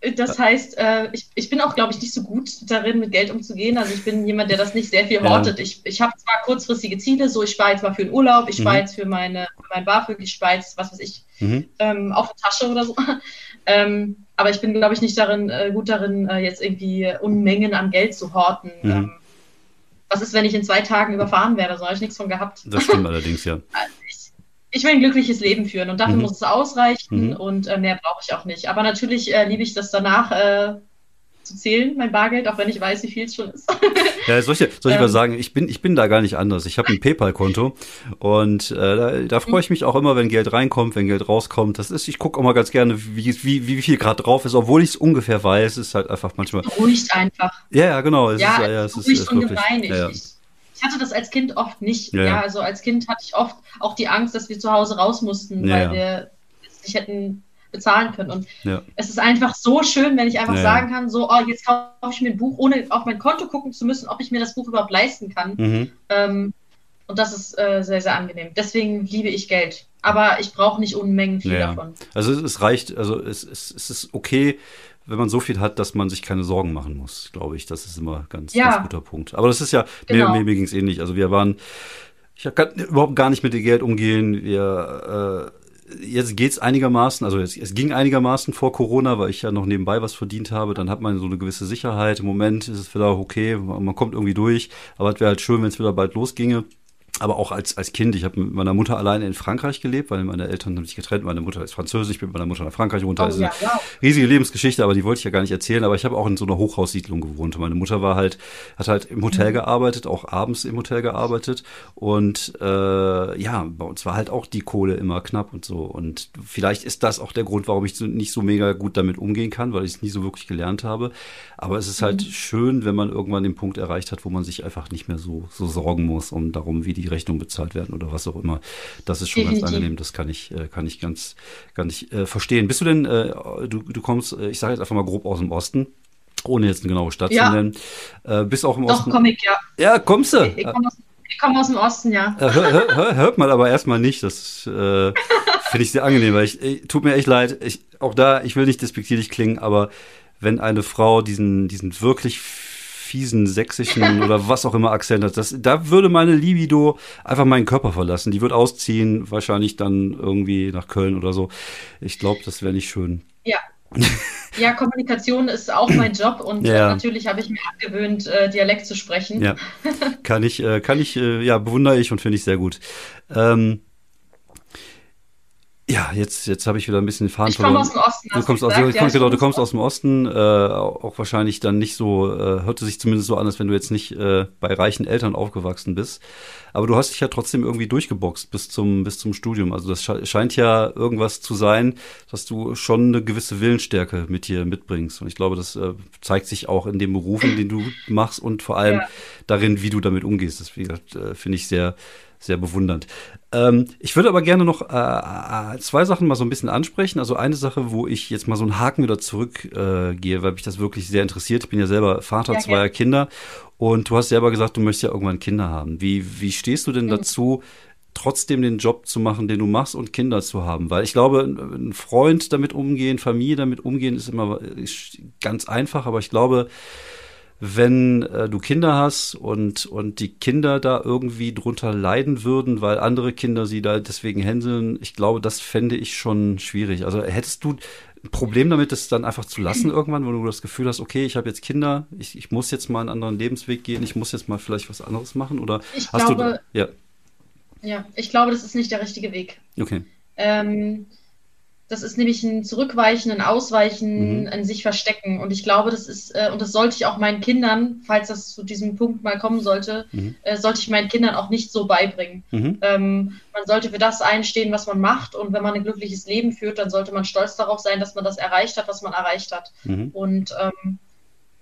S2: ich. Das heißt, äh, ich, ich bin auch, glaube ich, nicht so gut darin, mit Geld umzugehen. Also ich bin jemand, der das nicht sehr viel hortet. Ja. Ich, ich habe zwar kurzfristige Ziele, so ich spare jetzt mal für den Urlaub, ich spare mhm. jetzt für, meine, für mein BAföG, ich spare jetzt, was weiß ich, mhm. ähm, auf eine Tasche oder so. ähm, aber ich bin, glaube ich, nicht darin, äh, gut darin, äh, jetzt irgendwie Unmengen an Geld zu horten. Mhm. Was ist, wenn ich in zwei Tagen überfahren werde? So habe ich nichts von gehabt.
S1: Das stimmt allerdings, ja.
S2: Ich, ich, will ein glückliches Leben führen und dafür mhm. muss es ausreichen mhm. und äh, mehr brauche ich auch nicht. Aber natürlich äh, liebe ich das danach, äh, zu zählen, mein Bargeld, auch wenn ich weiß, wie viel es schon ist.
S1: ja, soll ich, soll ich ähm, mal sagen, ich bin, ich bin da gar nicht anders. Ich habe ein PayPal-Konto und äh, da, da freue ich mich auch immer, wenn Geld reinkommt, wenn Geld rauskommt. Das ist, ich gucke auch mal ganz gerne, wie, wie, wie viel gerade drauf ist, obwohl ich es ungefähr weiß. Es ist halt einfach manchmal.
S2: Beruhigt einfach.
S1: Ja, ja, genau.
S2: Es ja, ist, ja, ja, es ist, ist wirklich. Ja, ja. Ich hatte das als Kind oft nicht. Ja. ja. also als Kind hatte ich oft auch die Angst, dass wir zu Hause raus mussten, weil wir es nicht hätten bezahlen können. Und ja. es ist einfach so schön, wenn ich einfach ja. sagen kann, so, oh, jetzt kaufe ich mir ein Buch, ohne auf mein Konto gucken zu müssen, ob ich mir das Buch überhaupt leisten kann. Mhm. Ähm, und das ist äh, sehr, sehr angenehm. Deswegen liebe ich Geld. Aber ich brauche nicht Unmengen viel davon.
S1: Also es reicht, also es, es, es ist okay, wenn man so viel hat, dass man sich keine Sorgen machen muss, glaube ich. Das ist immer ganz, ja. ganz guter Punkt. Aber das ist ja, genau. mir, mir, mir ging es ähnlich. Also wir waren, ich kann überhaupt gar nicht mit dem Geld umgehen. Wir äh, jetzt geht's einigermaßen, also es, es, ging einigermaßen vor Corona, weil ich ja noch nebenbei was verdient habe. Dann hat man so eine gewisse Sicherheit. Im Moment ist es wieder okay, man kommt irgendwie durch. Aber es wäre halt schön, wenn es wieder bald losginge aber auch als, als Kind. Ich habe mit meiner Mutter alleine in Frankreich gelebt, weil meine Eltern haben sich getrennt. Meine Mutter ist Französisch, ich bin mit meiner Mutter nach Frankreich runter. Oh, ist eine ja, riesige Lebensgeschichte, aber die wollte ich ja gar nicht erzählen. Aber ich habe auch in so einer Hochhaussiedlung gewohnt. Meine Mutter war halt, hat halt im Hotel mhm. gearbeitet, auch abends im Hotel gearbeitet. Und äh, ja, bei uns war halt auch die Kohle immer knapp und so. Und vielleicht ist das auch der Grund, warum ich nicht so mega gut damit umgehen kann, weil ich es nie so wirklich gelernt habe. Aber es ist halt mhm. schön, wenn man irgendwann den Punkt erreicht hat, wo man sich einfach nicht mehr so, so sorgen muss um darum, wie die die Rechnungen bezahlt werden oder was auch immer. Das ist schon Definitiv. ganz angenehm. Das kann ich, äh, kann ich ganz, kann ich äh, verstehen. Bist du denn, äh, du, du kommst, äh, ich sage jetzt einfach mal grob aus dem Osten, ohne jetzt eine genaue Stadt ja. zu nennen. Äh, bist auch im
S2: Doch,
S1: Osten?
S2: Doch, komm ich, ja.
S1: Ja, kommst du?
S2: Ich, ich komme aus, komm aus, dem Osten, ja.
S1: Hör, hör, hör, hört man aber erstmal nicht. Das äh, finde ich sehr angenehm, weil ich, ich tut mir echt leid. Ich, auch da, ich will nicht despektierlich klingen, aber wenn eine Frau diesen, diesen wirklich fiesen sächsischen oder was auch immer Akzent hat. Das, da würde meine Libido einfach meinen Körper verlassen. Die wird ausziehen, wahrscheinlich dann irgendwie nach Köln oder so. Ich glaube, das wäre nicht schön.
S2: Ja. Ja, Kommunikation ist auch mein Job und ja. natürlich habe ich mir abgewöhnt, äh, Dialekt zu sprechen.
S1: Ja, kann ich, äh, kann ich, äh, ja, bewundere ich und finde ich sehr gut. Ähm, ja, jetzt, jetzt habe ich wieder ein bisschen den Faden
S2: ich verloren. Ich komme aus dem Osten.
S1: Du kommst, aus, ja, genau, du kommst aus dem Osten, äh, auch wahrscheinlich dann nicht so, äh, hörte sich zumindest so an, als wenn du jetzt nicht äh, bei reichen Eltern aufgewachsen bist. Aber du hast dich ja trotzdem irgendwie durchgeboxt bis zum, bis zum Studium. Also das scheint ja irgendwas zu sein, dass du schon eine gewisse Willensstärke mit dir mitbringst. Und ich glaube, das äh, zeigt sich auch in dem Beruf, den du machst und vor allem ja. darin, wie du damit umgehst. Das äh, finde ich sehr, sehr bewundernd. Ähm, ich würde aber gerne noch äh, äh, zwei Sachen mal so ein bisschen ansprechen. Also eine Sache, wo ich jetzt mal so einen Haken wieder zurückgehe, äh, weil mich das wirklich sehr interessiert. Ich bin ja selber Vater ja, zweier ja. Kinder und du hast selber gesagt, du möchtest ja irgendwann Kinder haben. Wie, wie stehst du denn mhm. dazu, trotzdem den Job zu machen, den du machst und Kinder zu haben? Weil ich glaube, ein Freund damit umgehen, Familie damit umgehen, ist immer ganz einfach, aber ich glaube, wenn äh, du Kinder hast und, und die Kinder da irgendwie drunter leiden würden, weil andere Kinder sie da deswegen hänseln, ich glaube, das fände ich schon schwierig. Also hättest du ein Problem damit, das dann einfach zu lassen irgendwann, wo du das Gefühl hast, okay, ich habe jetzt Kinder, ich, ich muss jetzt mal einen anderen Lebensweg gehen, ich muss jetzt mal vielleicht was anderes machen? Oder
S2: ich
S1: hast
S2: glaube,
S1: du. Ja.
S2: ja, ich glaube, das ist nicht der richtige Weg.
S1: Okay.
S2: Ähm, Das ist nämlich ein Zurückweichen, ein Ausweichen, mhm. ein sich verstecken. Und ich glaube, das ist, äh, und das sollte ich auch meinen Kindern, falls das zu diesem Punkt mal kommen sollte, mhm. äh, sollte ich meinen Kindern auch nicht so beibringen. Mhm. Ähm, man sollte für das einstehen, was man macht. Und wenn man ein glückliches Leben führt, dann sollte man stolz darauf sein, dass man das erreicht hat, was man erreicht hat. Mhm. Und ähm,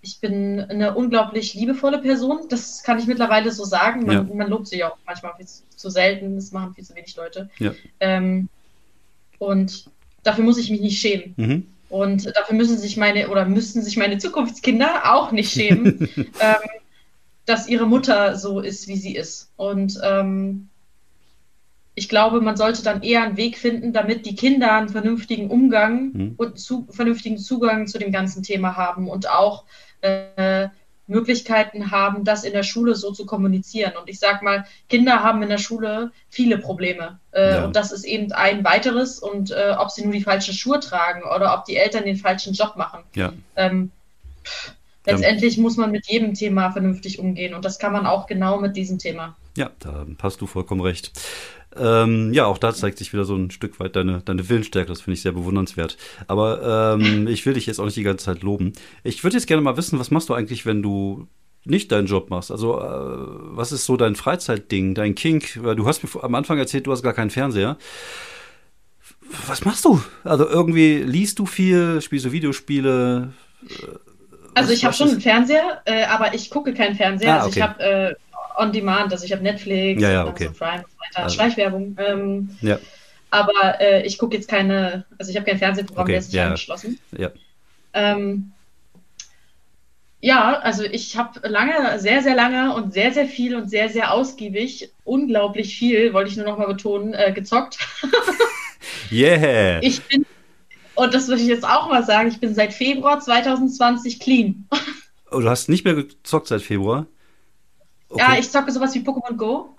S2: ich bin eine unglaublich liebevolle Person. Das kann ich mittlerweile so sagen. Man, ja. man lobt sich auch manchmal viel zu, zu, selten. Das machen viel zu wenig Leute. Ja. Ähm, und dafür muss ich mich nicht schämen. Mhm. Und dafür müssen sich meine oder müssen sich meine Zukunftskinder auch nicht schämen, ähm, dass ihre Mutter so ist, wie sie ist. Und ähm, ich glaube, man sollte dann eher einen Weg finden, damit die Kinder einen vernünftigen Umgang mhm. und zu, vernünftigen Zugang zu dem ganzen Thema haben und auch äh, Möglichkeiten haben, das in der Schule so zu kommunizieren. Und ich sage mal, Kinder haben in der Schule viele Probleme. Äh, ja. Und das ist eben ein weiteres. Und äh, ob sie nur die falschen Schuhe tragen oder ob die Eltern den falschen Job machen. Ja. Ähm, letztendlich muss man mit jedem Thema vernünftig umgehen. Und das kann man auch genau mit diesem Thema.
S1: Ja, da hast du vollkommen recht. Ähm, ja, auch da zeigt sich wieder so ein Stück weit deine, deine Willensstärke. Das finde ich sehr bewundernswert. Aber ähm, ich will dich jetzt auch nicht die ganze Zeit loben. Ich würde jetzt gerne mal wissen, was machst du eigentlich, wenn du nicht deinen Job machst? Also, äh, was ist so dein Freizeitding, dein Kink? Du hast mir am Anfang erzählt, du hast gar keinen Fernseher. Was machst du? Also, irgendwie liest du viel, spielst du Videospiele?
S2: Also, ich habe schon einen Fernseher, äh, aber ich gucke keinen Fernseher. Ah, okay. Also, ich habe äh, on demand, also ich habe Netflix,
S1: ja, ja, okay.
S2: Prime und so weiter, also. Schleichwerbung. Ähm, ja. Aber äh, ich gucke jetzt keine, also ich habe kein Fernsehprogramm, okay, der ist nicht ja. angeschlossen. Ja. Ähm, ja, also ich habe lange, sehr, sehr lange und sehr, sehr viel und sehr, sehr ausgiebig, unglaublich viel, wollte ich nur noch mal betonen, äh, gezockt.
S1: yeah!
S2: Ich bin, und das würde ich jetzt auch mal sagen, ich bin seit Februar 2020 clean.
S1: Oh, du hast nicht mehr gezockt seit Februar?
S2: Okay. Ja, ich zocke sowas wie Pokémon Go.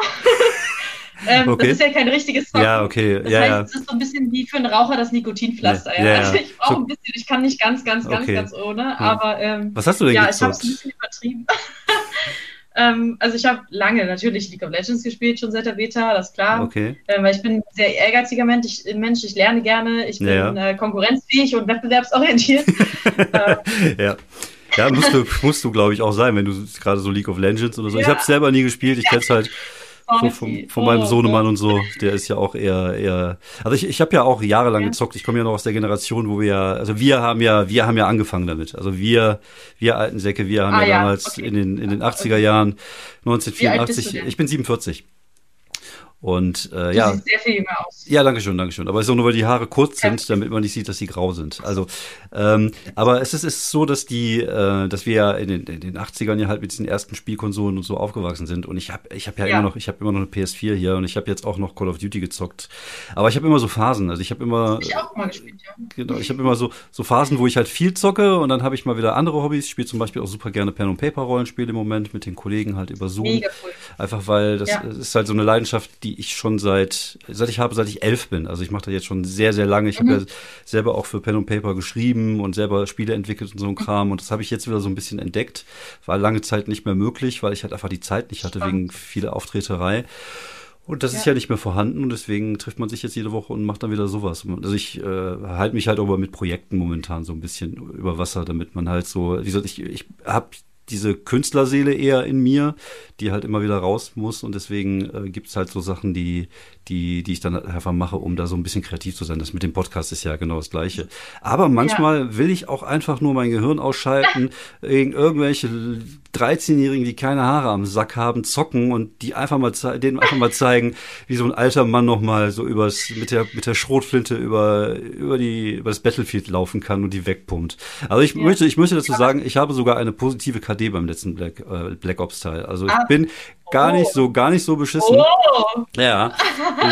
S2: ähm, okay. Das ist ja kein richtiges
S1: Zocken. Ja, okay.
S2: Das
S1: ja,
S2: heißt,
S1: ja.
S2: es ist so ein bisschen wie für einen Raucher das Nikotinpflaster. Ja, ja. Also ich brauche so. ein bisschen, ich kann nicht ganz, ganz, ganz, okay. ganz ohne, aber ähm,
S1: Was hast du denn
S2: Ja, gezockt? ich habe es ein bisschen übertrieben. ähm, also ich habe lange natürlich League of Legends gespielt, schon seit der Beta, das ist klar.
S1: Okay.
S2: Ähm, weil ich bin ein sehr ehrgeiziger Mensch, ich, Mensch, ich lerne gerne, ich bin äh, konkurrenzfähig und wettbewerbsorientiert.
S1: Ähm, ja. Ja, musst du, musst du glaube ich, auch sein, wenn du gerade so League of Legends oder so. Ja. Ich habe es selber nie gespielt, ich kenne es halt so von, von meinem Sohnemann und so. Der ist ja auch eher, eher. Also ich, ich habe ja auch jahrelang ja. gezockt. Ich komme ja noch aus der Generation, wo wir ja, also wir haben ja, wir haben ja angefangen damit. Also wir, wir alten Säcke, wir haben ah, ja, ja, damals okay. in den in den 80er Jahren 1984. Ich bin 47. Und äh, ja.
S2: Sieht sehr viel jünger aus.
S1: Ja, danke schön, danke schön. Aber es ist auch nur, weil die Haare kurz sind, ja. damit man nicht sieht, dass sie grau sind. Also, ähm, aber es ist, ist so, dass die, äh, dass wir ja in den, in den 80ern ja halt mit diesen ersten Spielkonsolen und so aufgewachsen sind. Und ich habe ich hab ja, ja, immer noch, ich habe immer noch eine PS4 hier und ich habe jetzt auch noch Call of Duty gezockt. Aber ich habe immer so Phasen. Also ich habe immer.
S2: Ich auch mal gespielt, ja.
S1: Genau, ich habe immer so, so Phasen, wo ich halt viel zocke und dann habe ich mal wieder andere Hobbys. Ich spiele zum Beispiel auch super gerne Pen und Paper Rollenspiele im Moment mit den Kollegen halt über Zoom. Mega cool. Einfach weil das ja. ist halt so eine Leidenschaft, die ich schon seit seit, ich habe, seit ich elf bin. Also ich mache das jetzt schon sehr, sehr lange. Ich mhm. habe ja selber auch für Pen und Paper geschrieben und selber Spiele entwickelt und so ein Kram. Und das habe ich jetzt wieder so ein bisschen entdeckt. War lange Zeit nicht mehr möglich, weil ich halt einfach die Zeit nicht hatte wegen vieler Auftreterei. Und das ja. ist ja nicht mehr vorhanden und deswegen trifft man sich jetzt jede Woche und macht dann wieder sowas. Also ich äh, halte mich halt aber mit Projekten momentan so ein bisschen über Wasser, damit man halt so, wie gesagt, ich, ich habe diese Künstlerseele eher in mir, die halt immer wieder raus muss. Und deswegen äh, gibt es halt so Sachen, die, die, die ich dann einfach mache, um da so ein bisschen kreativ zu sein. Das mit dem Podcast ist ja genau das Gleiche. Aber manchmal ja. will ich auch einfach nur mein Gehirn ausschalten, gegen irgendwelche 13-Jährigen, die keine Haare am Sack haben, zocken und die einfach mal denen einfach mal zeigen, wie so ein alter Mann nochmal so übers, mit der, mit der Schrotflinte über, über die, über das Battlefield laufen kann und die wegpumpt. Also ich ja. möchte, ich möchte dazu sagen, ich habe sogar eine positive KD beim letzten Black, äh, Black Ops Teil. Also ich ah. bin gar nicht so, gar nicht so beschissen. Oh. Ja,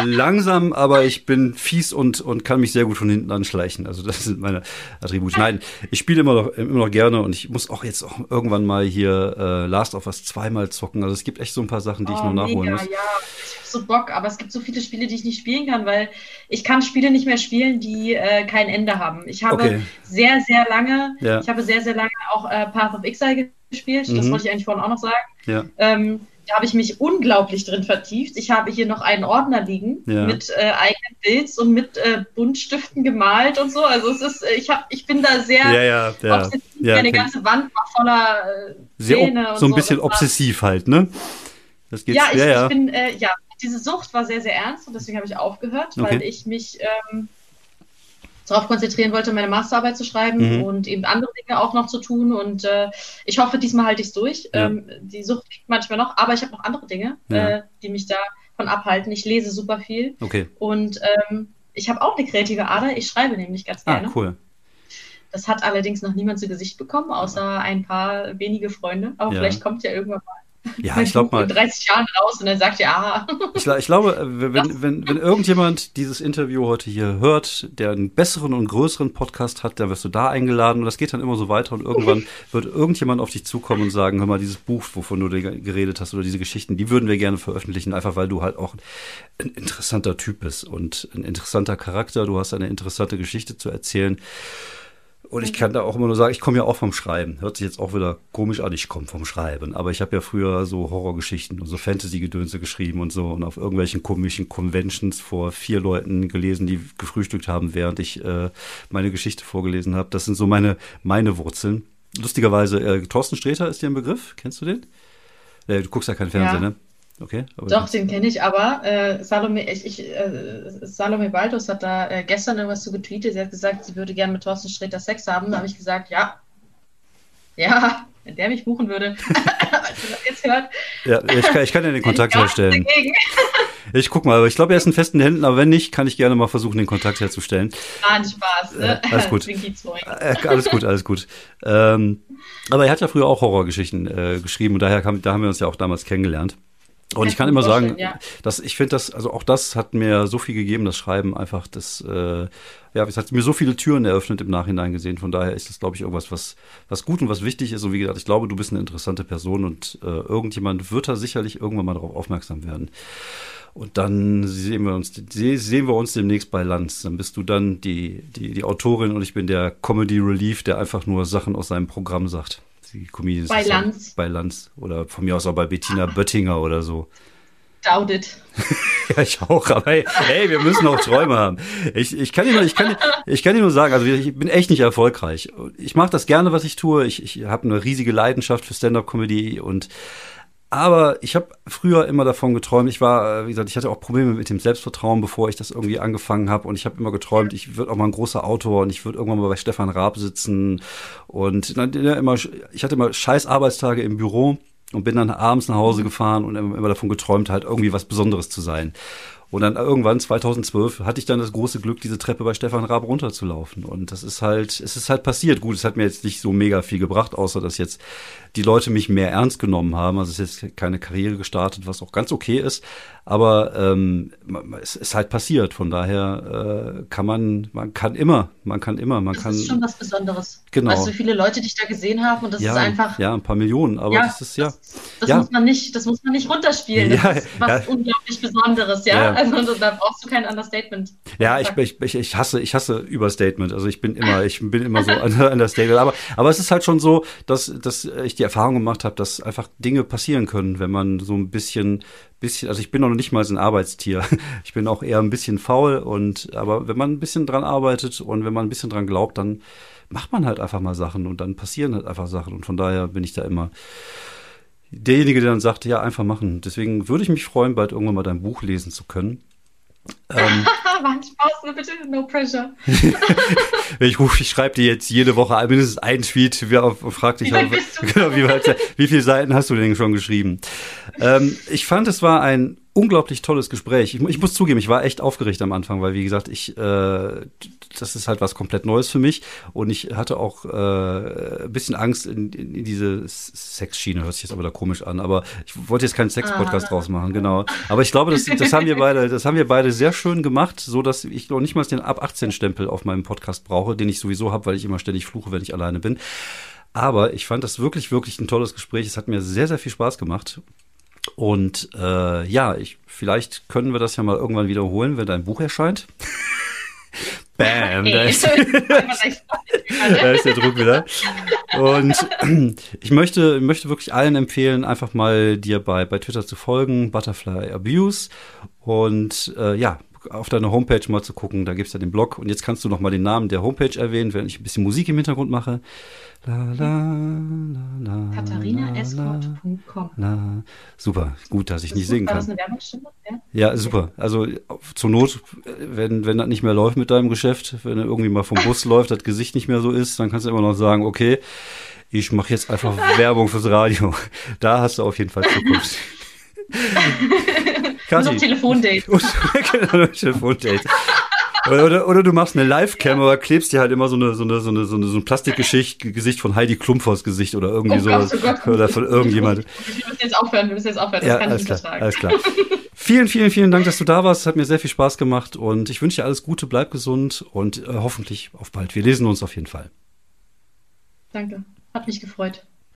S1: langsam, aber ich bin fies und, und kann mich sehr gut von hinten anschleichen. Also das sind meine Attribute. Nein, ich spiele immer noch, immer noch gerne und ich muss auch jetzt auch irgendwann mal hier äh, Last of Us zweimal zocken. Also es gibt echt so ein paar Sachen, die oh, ich noch nachholen mega, muss. Ja,
S2: ich hab so Bock, aber es gibt so viele Spiele, die ich nicht spielen kann, weil ich kann Spiele nicht mehr spielen, die äh, kein Ende haben. Ich habe okay. sehr, sehr lange, ja. ich habe sehr, sehr lange auch äh, Path of Exile gespielt. Das mhm. wollte ich eigentlich vorhin auch noch sagen. Ja. Ähm, da habe ich mich unglaublich drin vertieft. Ich habe hier noch einen Ordner liegen ja. mit äh, eigenen Bilds und mit äh, Buntstiften gemalt und so. Also es ist, äh, ich habe, ich bin da sehr
S1: ja, ja, ja,
S2: ja Meine ganze Wand war voller äh,
S1: sehr und so ein bisschen obsessiv halt, ne?
S2: Das geht, ja, ich, ja, ja. ich bin, äh, ja, diese Sucht war sehr, sehr ernst und deswegen habe ich aufgehört, okay. weil ich mich ähm, darauf konzentrieren wollte, meine Masterarbeit zu schreiben mhm. und eben andere Dinge auch noch zu tun. Und äh, ich hoffe, diesmal halte ich es durch. Ja. Ähm, die Sucht liegt manchmal noch, aber ich habe noch andere Dinge, ja. äh, die mich davon abhalten. Ich lese super viel.
S1: Okay.
S2: Und ähm, ich habe auch eine kreative Ader. Ich schreibe nämlich ganz ah, gerne.
S1: Ah, cool.
S2: Das hat allerdings noch niemand zu Gesicht bekommen, außer ein paar wenige Freunde. Aber ja. vielleicht kommt ja irgendwann mal
S1: ja, ich glaube mal.
S2: In 30 Jahren raus und dann sagt ihr, ah.
S1: Ich, ich glaube, wenn, wenn, wenn irgendjemand dieses Interview heute hier hört, der einen besseren und größeren Podcast hat, dann wirst du da eingeladen und das geht dann immer so weiter und irgendwann wird irgendjemand auf dich zukommen und sagen, hör mal, dieses Buch, wovon du geredet hast oder diese Geschichten, die würden wir gerne veröffentlichen, einfach weil du halt auch ein interessanter Typ bist und ein interessanter Charakter, du hast eine interessante Geschichte zu erzählen. Und ich kann da auch immer nur sagen, ich komme ja auch vom Schreiben. Hört sich jetzt auch wieder komisch an, ich komme vom Schreiben. Aber ich habe ja früher so Horrorgeschichten und so Fantasy-Gedönse geschrieben und so und auf irgendwelchen komischen Conventions vor vier Leuten gelesen, die gefrühstückt haben, während ich äh, meine Geschichte vorgelesen habe. Das sind so meine, meine Wurzeln. Lustigerweise, äh, Thorsten Sträter ist dir ein Begriff? Kennst du den? Äh, du guckst ja kein Fernsehen, ja. ne? Okay.
S2: Doch, den kenne ich, aber äh, Salome, ich, ich, äh, Salome Baldus hat da äh, gestern irgendwas zu getweetet. Sie hat gesagt, sie würde gerne mit Thorsten Sträter Sex haben. Da habe ich gesagt, ja. Ja, wenn der mich buchen würde.
S1: jetzt hört. Ja, ich kann, ich kann ja den Kontakt herstellen. Ich guck mal, aber ich glaube, er ist in festen Händen, aber wenn nicht, kann ich gerne mal versuchen, den Kontakt herzustellen.
S2: Ah, nicht Spaß, ne?
S1: Äh, alles gut. äh, alles gut, alles gut. Ähm, aber er hat ja früher auch Horrorgeschichten äh, geschrieben und daher kam, da haben wir uns ja auch damals kennengelernt. Und ich kann immer sagen, ja. dass ich finde das, also auch das hat mir so viel gegeben, das Schreiben einfach, das, äh, ja, es hat mir so viele Türen eröffnet im Nachhinein gesehen. Von daher ist das, glaube ich, irgendwas, was, was gut und was wichtig ist. Und wie gesagt, ich glaube, du bist eine interessante Person und äh, irgendjemand wird da sicherlich irgendwann mal darauf aufmerksam werden. Und dann sehen wir uns, sehen wir uns demnächst bei Lanz. Dann bist du dann die, die, die Autorin und ich bin der Comedy Relief, der einfach nur Sachen aus seinem Programm sagt die Comedians.
S2: Bei Lanz.
S1: bei Lanz. Oder von mir aus auch bei Bettina Böttinger oder so.
S2: Doubt it.
S1: ja, ich auch, aber hey, hey, wir müssen auch Träume haben. Ich, ich, kann dir nur, ich, kann, ich kann dir nur sagen, also ich bin echt nicht erfolgreich. Ich mache das gerne, was ich tue. Ich, ich habe eine riesige Leidenschaft für Stand-up-Comedy und aber ich habe früher immer davon geträumt. Ich war, äh, wie gesagt, ich hatte auch Probleme mit dem Selbstvertrauen, bevor ich das irgendwie angefangen habe. Und ich habe immer geträumt, ich würde auch mal ein großer Autor und ich würde irgendwann mal bei Stefan Raab sitzen. Und dann, immer, ich hatte immer scheiß Arbeitstage im Büro und bin dann abends nach Hause gefahren und immer davon geträumt, halt irgendwie was Besonderes zu sein. Und dann irgendwann 2012 hatte ich dann das große Glück, diese Treppe bei Stefan Raab runterzulaufen. Und das ist halt, es ist halt passiert. Gut, es hat mir jetzt nicht so mega viel gebracht, außer dass jetzt die Leute mich mehr ernst genommen haben. Also es ist jetzt keine Karriere gestartet, was auch ganz okay ist. Aber ähm, es ist halt passiert. Von daher äh, kann man, man kann immer, man kann immer, man
S2: das
S1: kann.
S2: Das ist schon was Besonderes.
S1: Genau.
S2: Weißt du, wie viele Leute dich da gesehen haben und das
S1: ja,
S2: ist einfach.
S1: Ja, ein paar Millionen, aber ja, das ist ja.
S2: Das, das
S1: ja.
S2: muss man nicht, das muss man nicht runterspielen. Das ist was unglaublich Besonderes, ja. Also da brauchst du kein Understatement.
S1: Ja, ich, ich, ich, ich hasse, ich hasse Überstatement. Also ich bin immer, ich bin immer so Understatement. Aber, aber es ist halt schon so, dass, dass ich die Erfahrung gemacht habe, dass einfach Dinge passieren können, wenn man so ein bisschen bisschen, also ich bin noch nicht mal so ein Arbeitstier. Ich bin auch eher ein bisschen faul und, aber wenn man ein bisschen dran arbeitet und wenn man ein bisschen dran glaubt, dann macht man halt einfach mal Sachen und dann passieren halt einfach Sachen und von daher bin ich da immer derjenige, der dann sagt, ja, einfach machen. Deswegen würde ich mich freuen, bald irgendwann mal dein Buch lesen zu können.
S2: Ähm, War Spaß, bitte, no pressure.
S1: ich rufe, ich schreibe dir jetzt jede Woche mindestens einen Tweet und frag dich, wie, genau, wie, wie, viele Seiten hast du denn schon geschrieben? Ähm, ich fand, es war ein unglaublich tolles Gespräch. Ich, ich, muss zugeben, ich war echt aufgeregt am Anfang, weil wie gesagt, ich äh, das ist halt was komplett Neues für mich und ich hatte auch äh, ein bisschen Angst in, in, in diese Sexschiene, hört sich jetzt aber da komisch an, aber ich wollte jetzt keinen Sex-Podcast ah. draus machen, genau. Aber ich glaube, das, das haben wir beide, das haben wir beide sehr schön gemacht, so dass ich noch nicht mal den ab 18 Stempel auf meinem Podcast brauche, den ich sowieso habe, weil ich immer ständig fluche, wenn ich alleine bin. Aber ich fand das wirklich, wirklich ein tolles Gespräch. Es hat mir sehr, sehr viel Spaß gemacht. Und äh, ja, ich, vielleicht können wir das ja mal irgendwann wiederholen, wenn dein Buch erscheint. Bam, da ist, da ist der Druck wieder. Und ich möchte, möchte wirklich allen empfehlen, einfach mal dir bei, bei Twitter zu folgen, Butterfly Abuse. Und äh, ja, auf deiner Homepage mal zu gucken, da gibt es ja den Blog. Und jetzt kannst du noch mal den Namen der Homepage erwähnen, während ich ein bisschen Musik im Hintergrund mache. La, la,
S2: la, KatharinaEscort.com.
S1: Super, gut, dass ich das nicht singen kann. War
S2: das eine Werbungsstimme?
S1: Ja, ja super. Also zur Not, wenn, wenn das nicht mehr läuft mit deinem Geschäft, wenn er irgendwie mal vom Bus läuft, das Gesicht nicht mehr so ist, dann kannst du immer noch sagen, okay, ich mache jetzt einfach Werbung fürs Radio. Da hast du auf jeden Fall Zukunft.
S2: Kathi. Telefondate. genau,
S1: Telefondate. Oder, oder, oder, du machst eine Live-Cam, aber klebst dir halt immer so eine, so eine, so eine, so eine, so ein Plastikgesicht von Heidi Klum vors Gesicht oder irgendwie oh Gott, so. Oh Gott. Oder von irgendjemand.
S2: Wir müssen jetzt aufhören, wir müssen jetzt aufhören. Das ja, kann alles
S1: ich klar, alles klar. vielen, vielen, vielen Dank, dass du da warst. Hat mir sehr viel Spaß gemacht und ich wünsche dir alles Gute, bleib gesund und äh, hoffentlich auf bald. Wir lesen uns auf jeden Fall.
S2: Danke. Hat mich gefreut.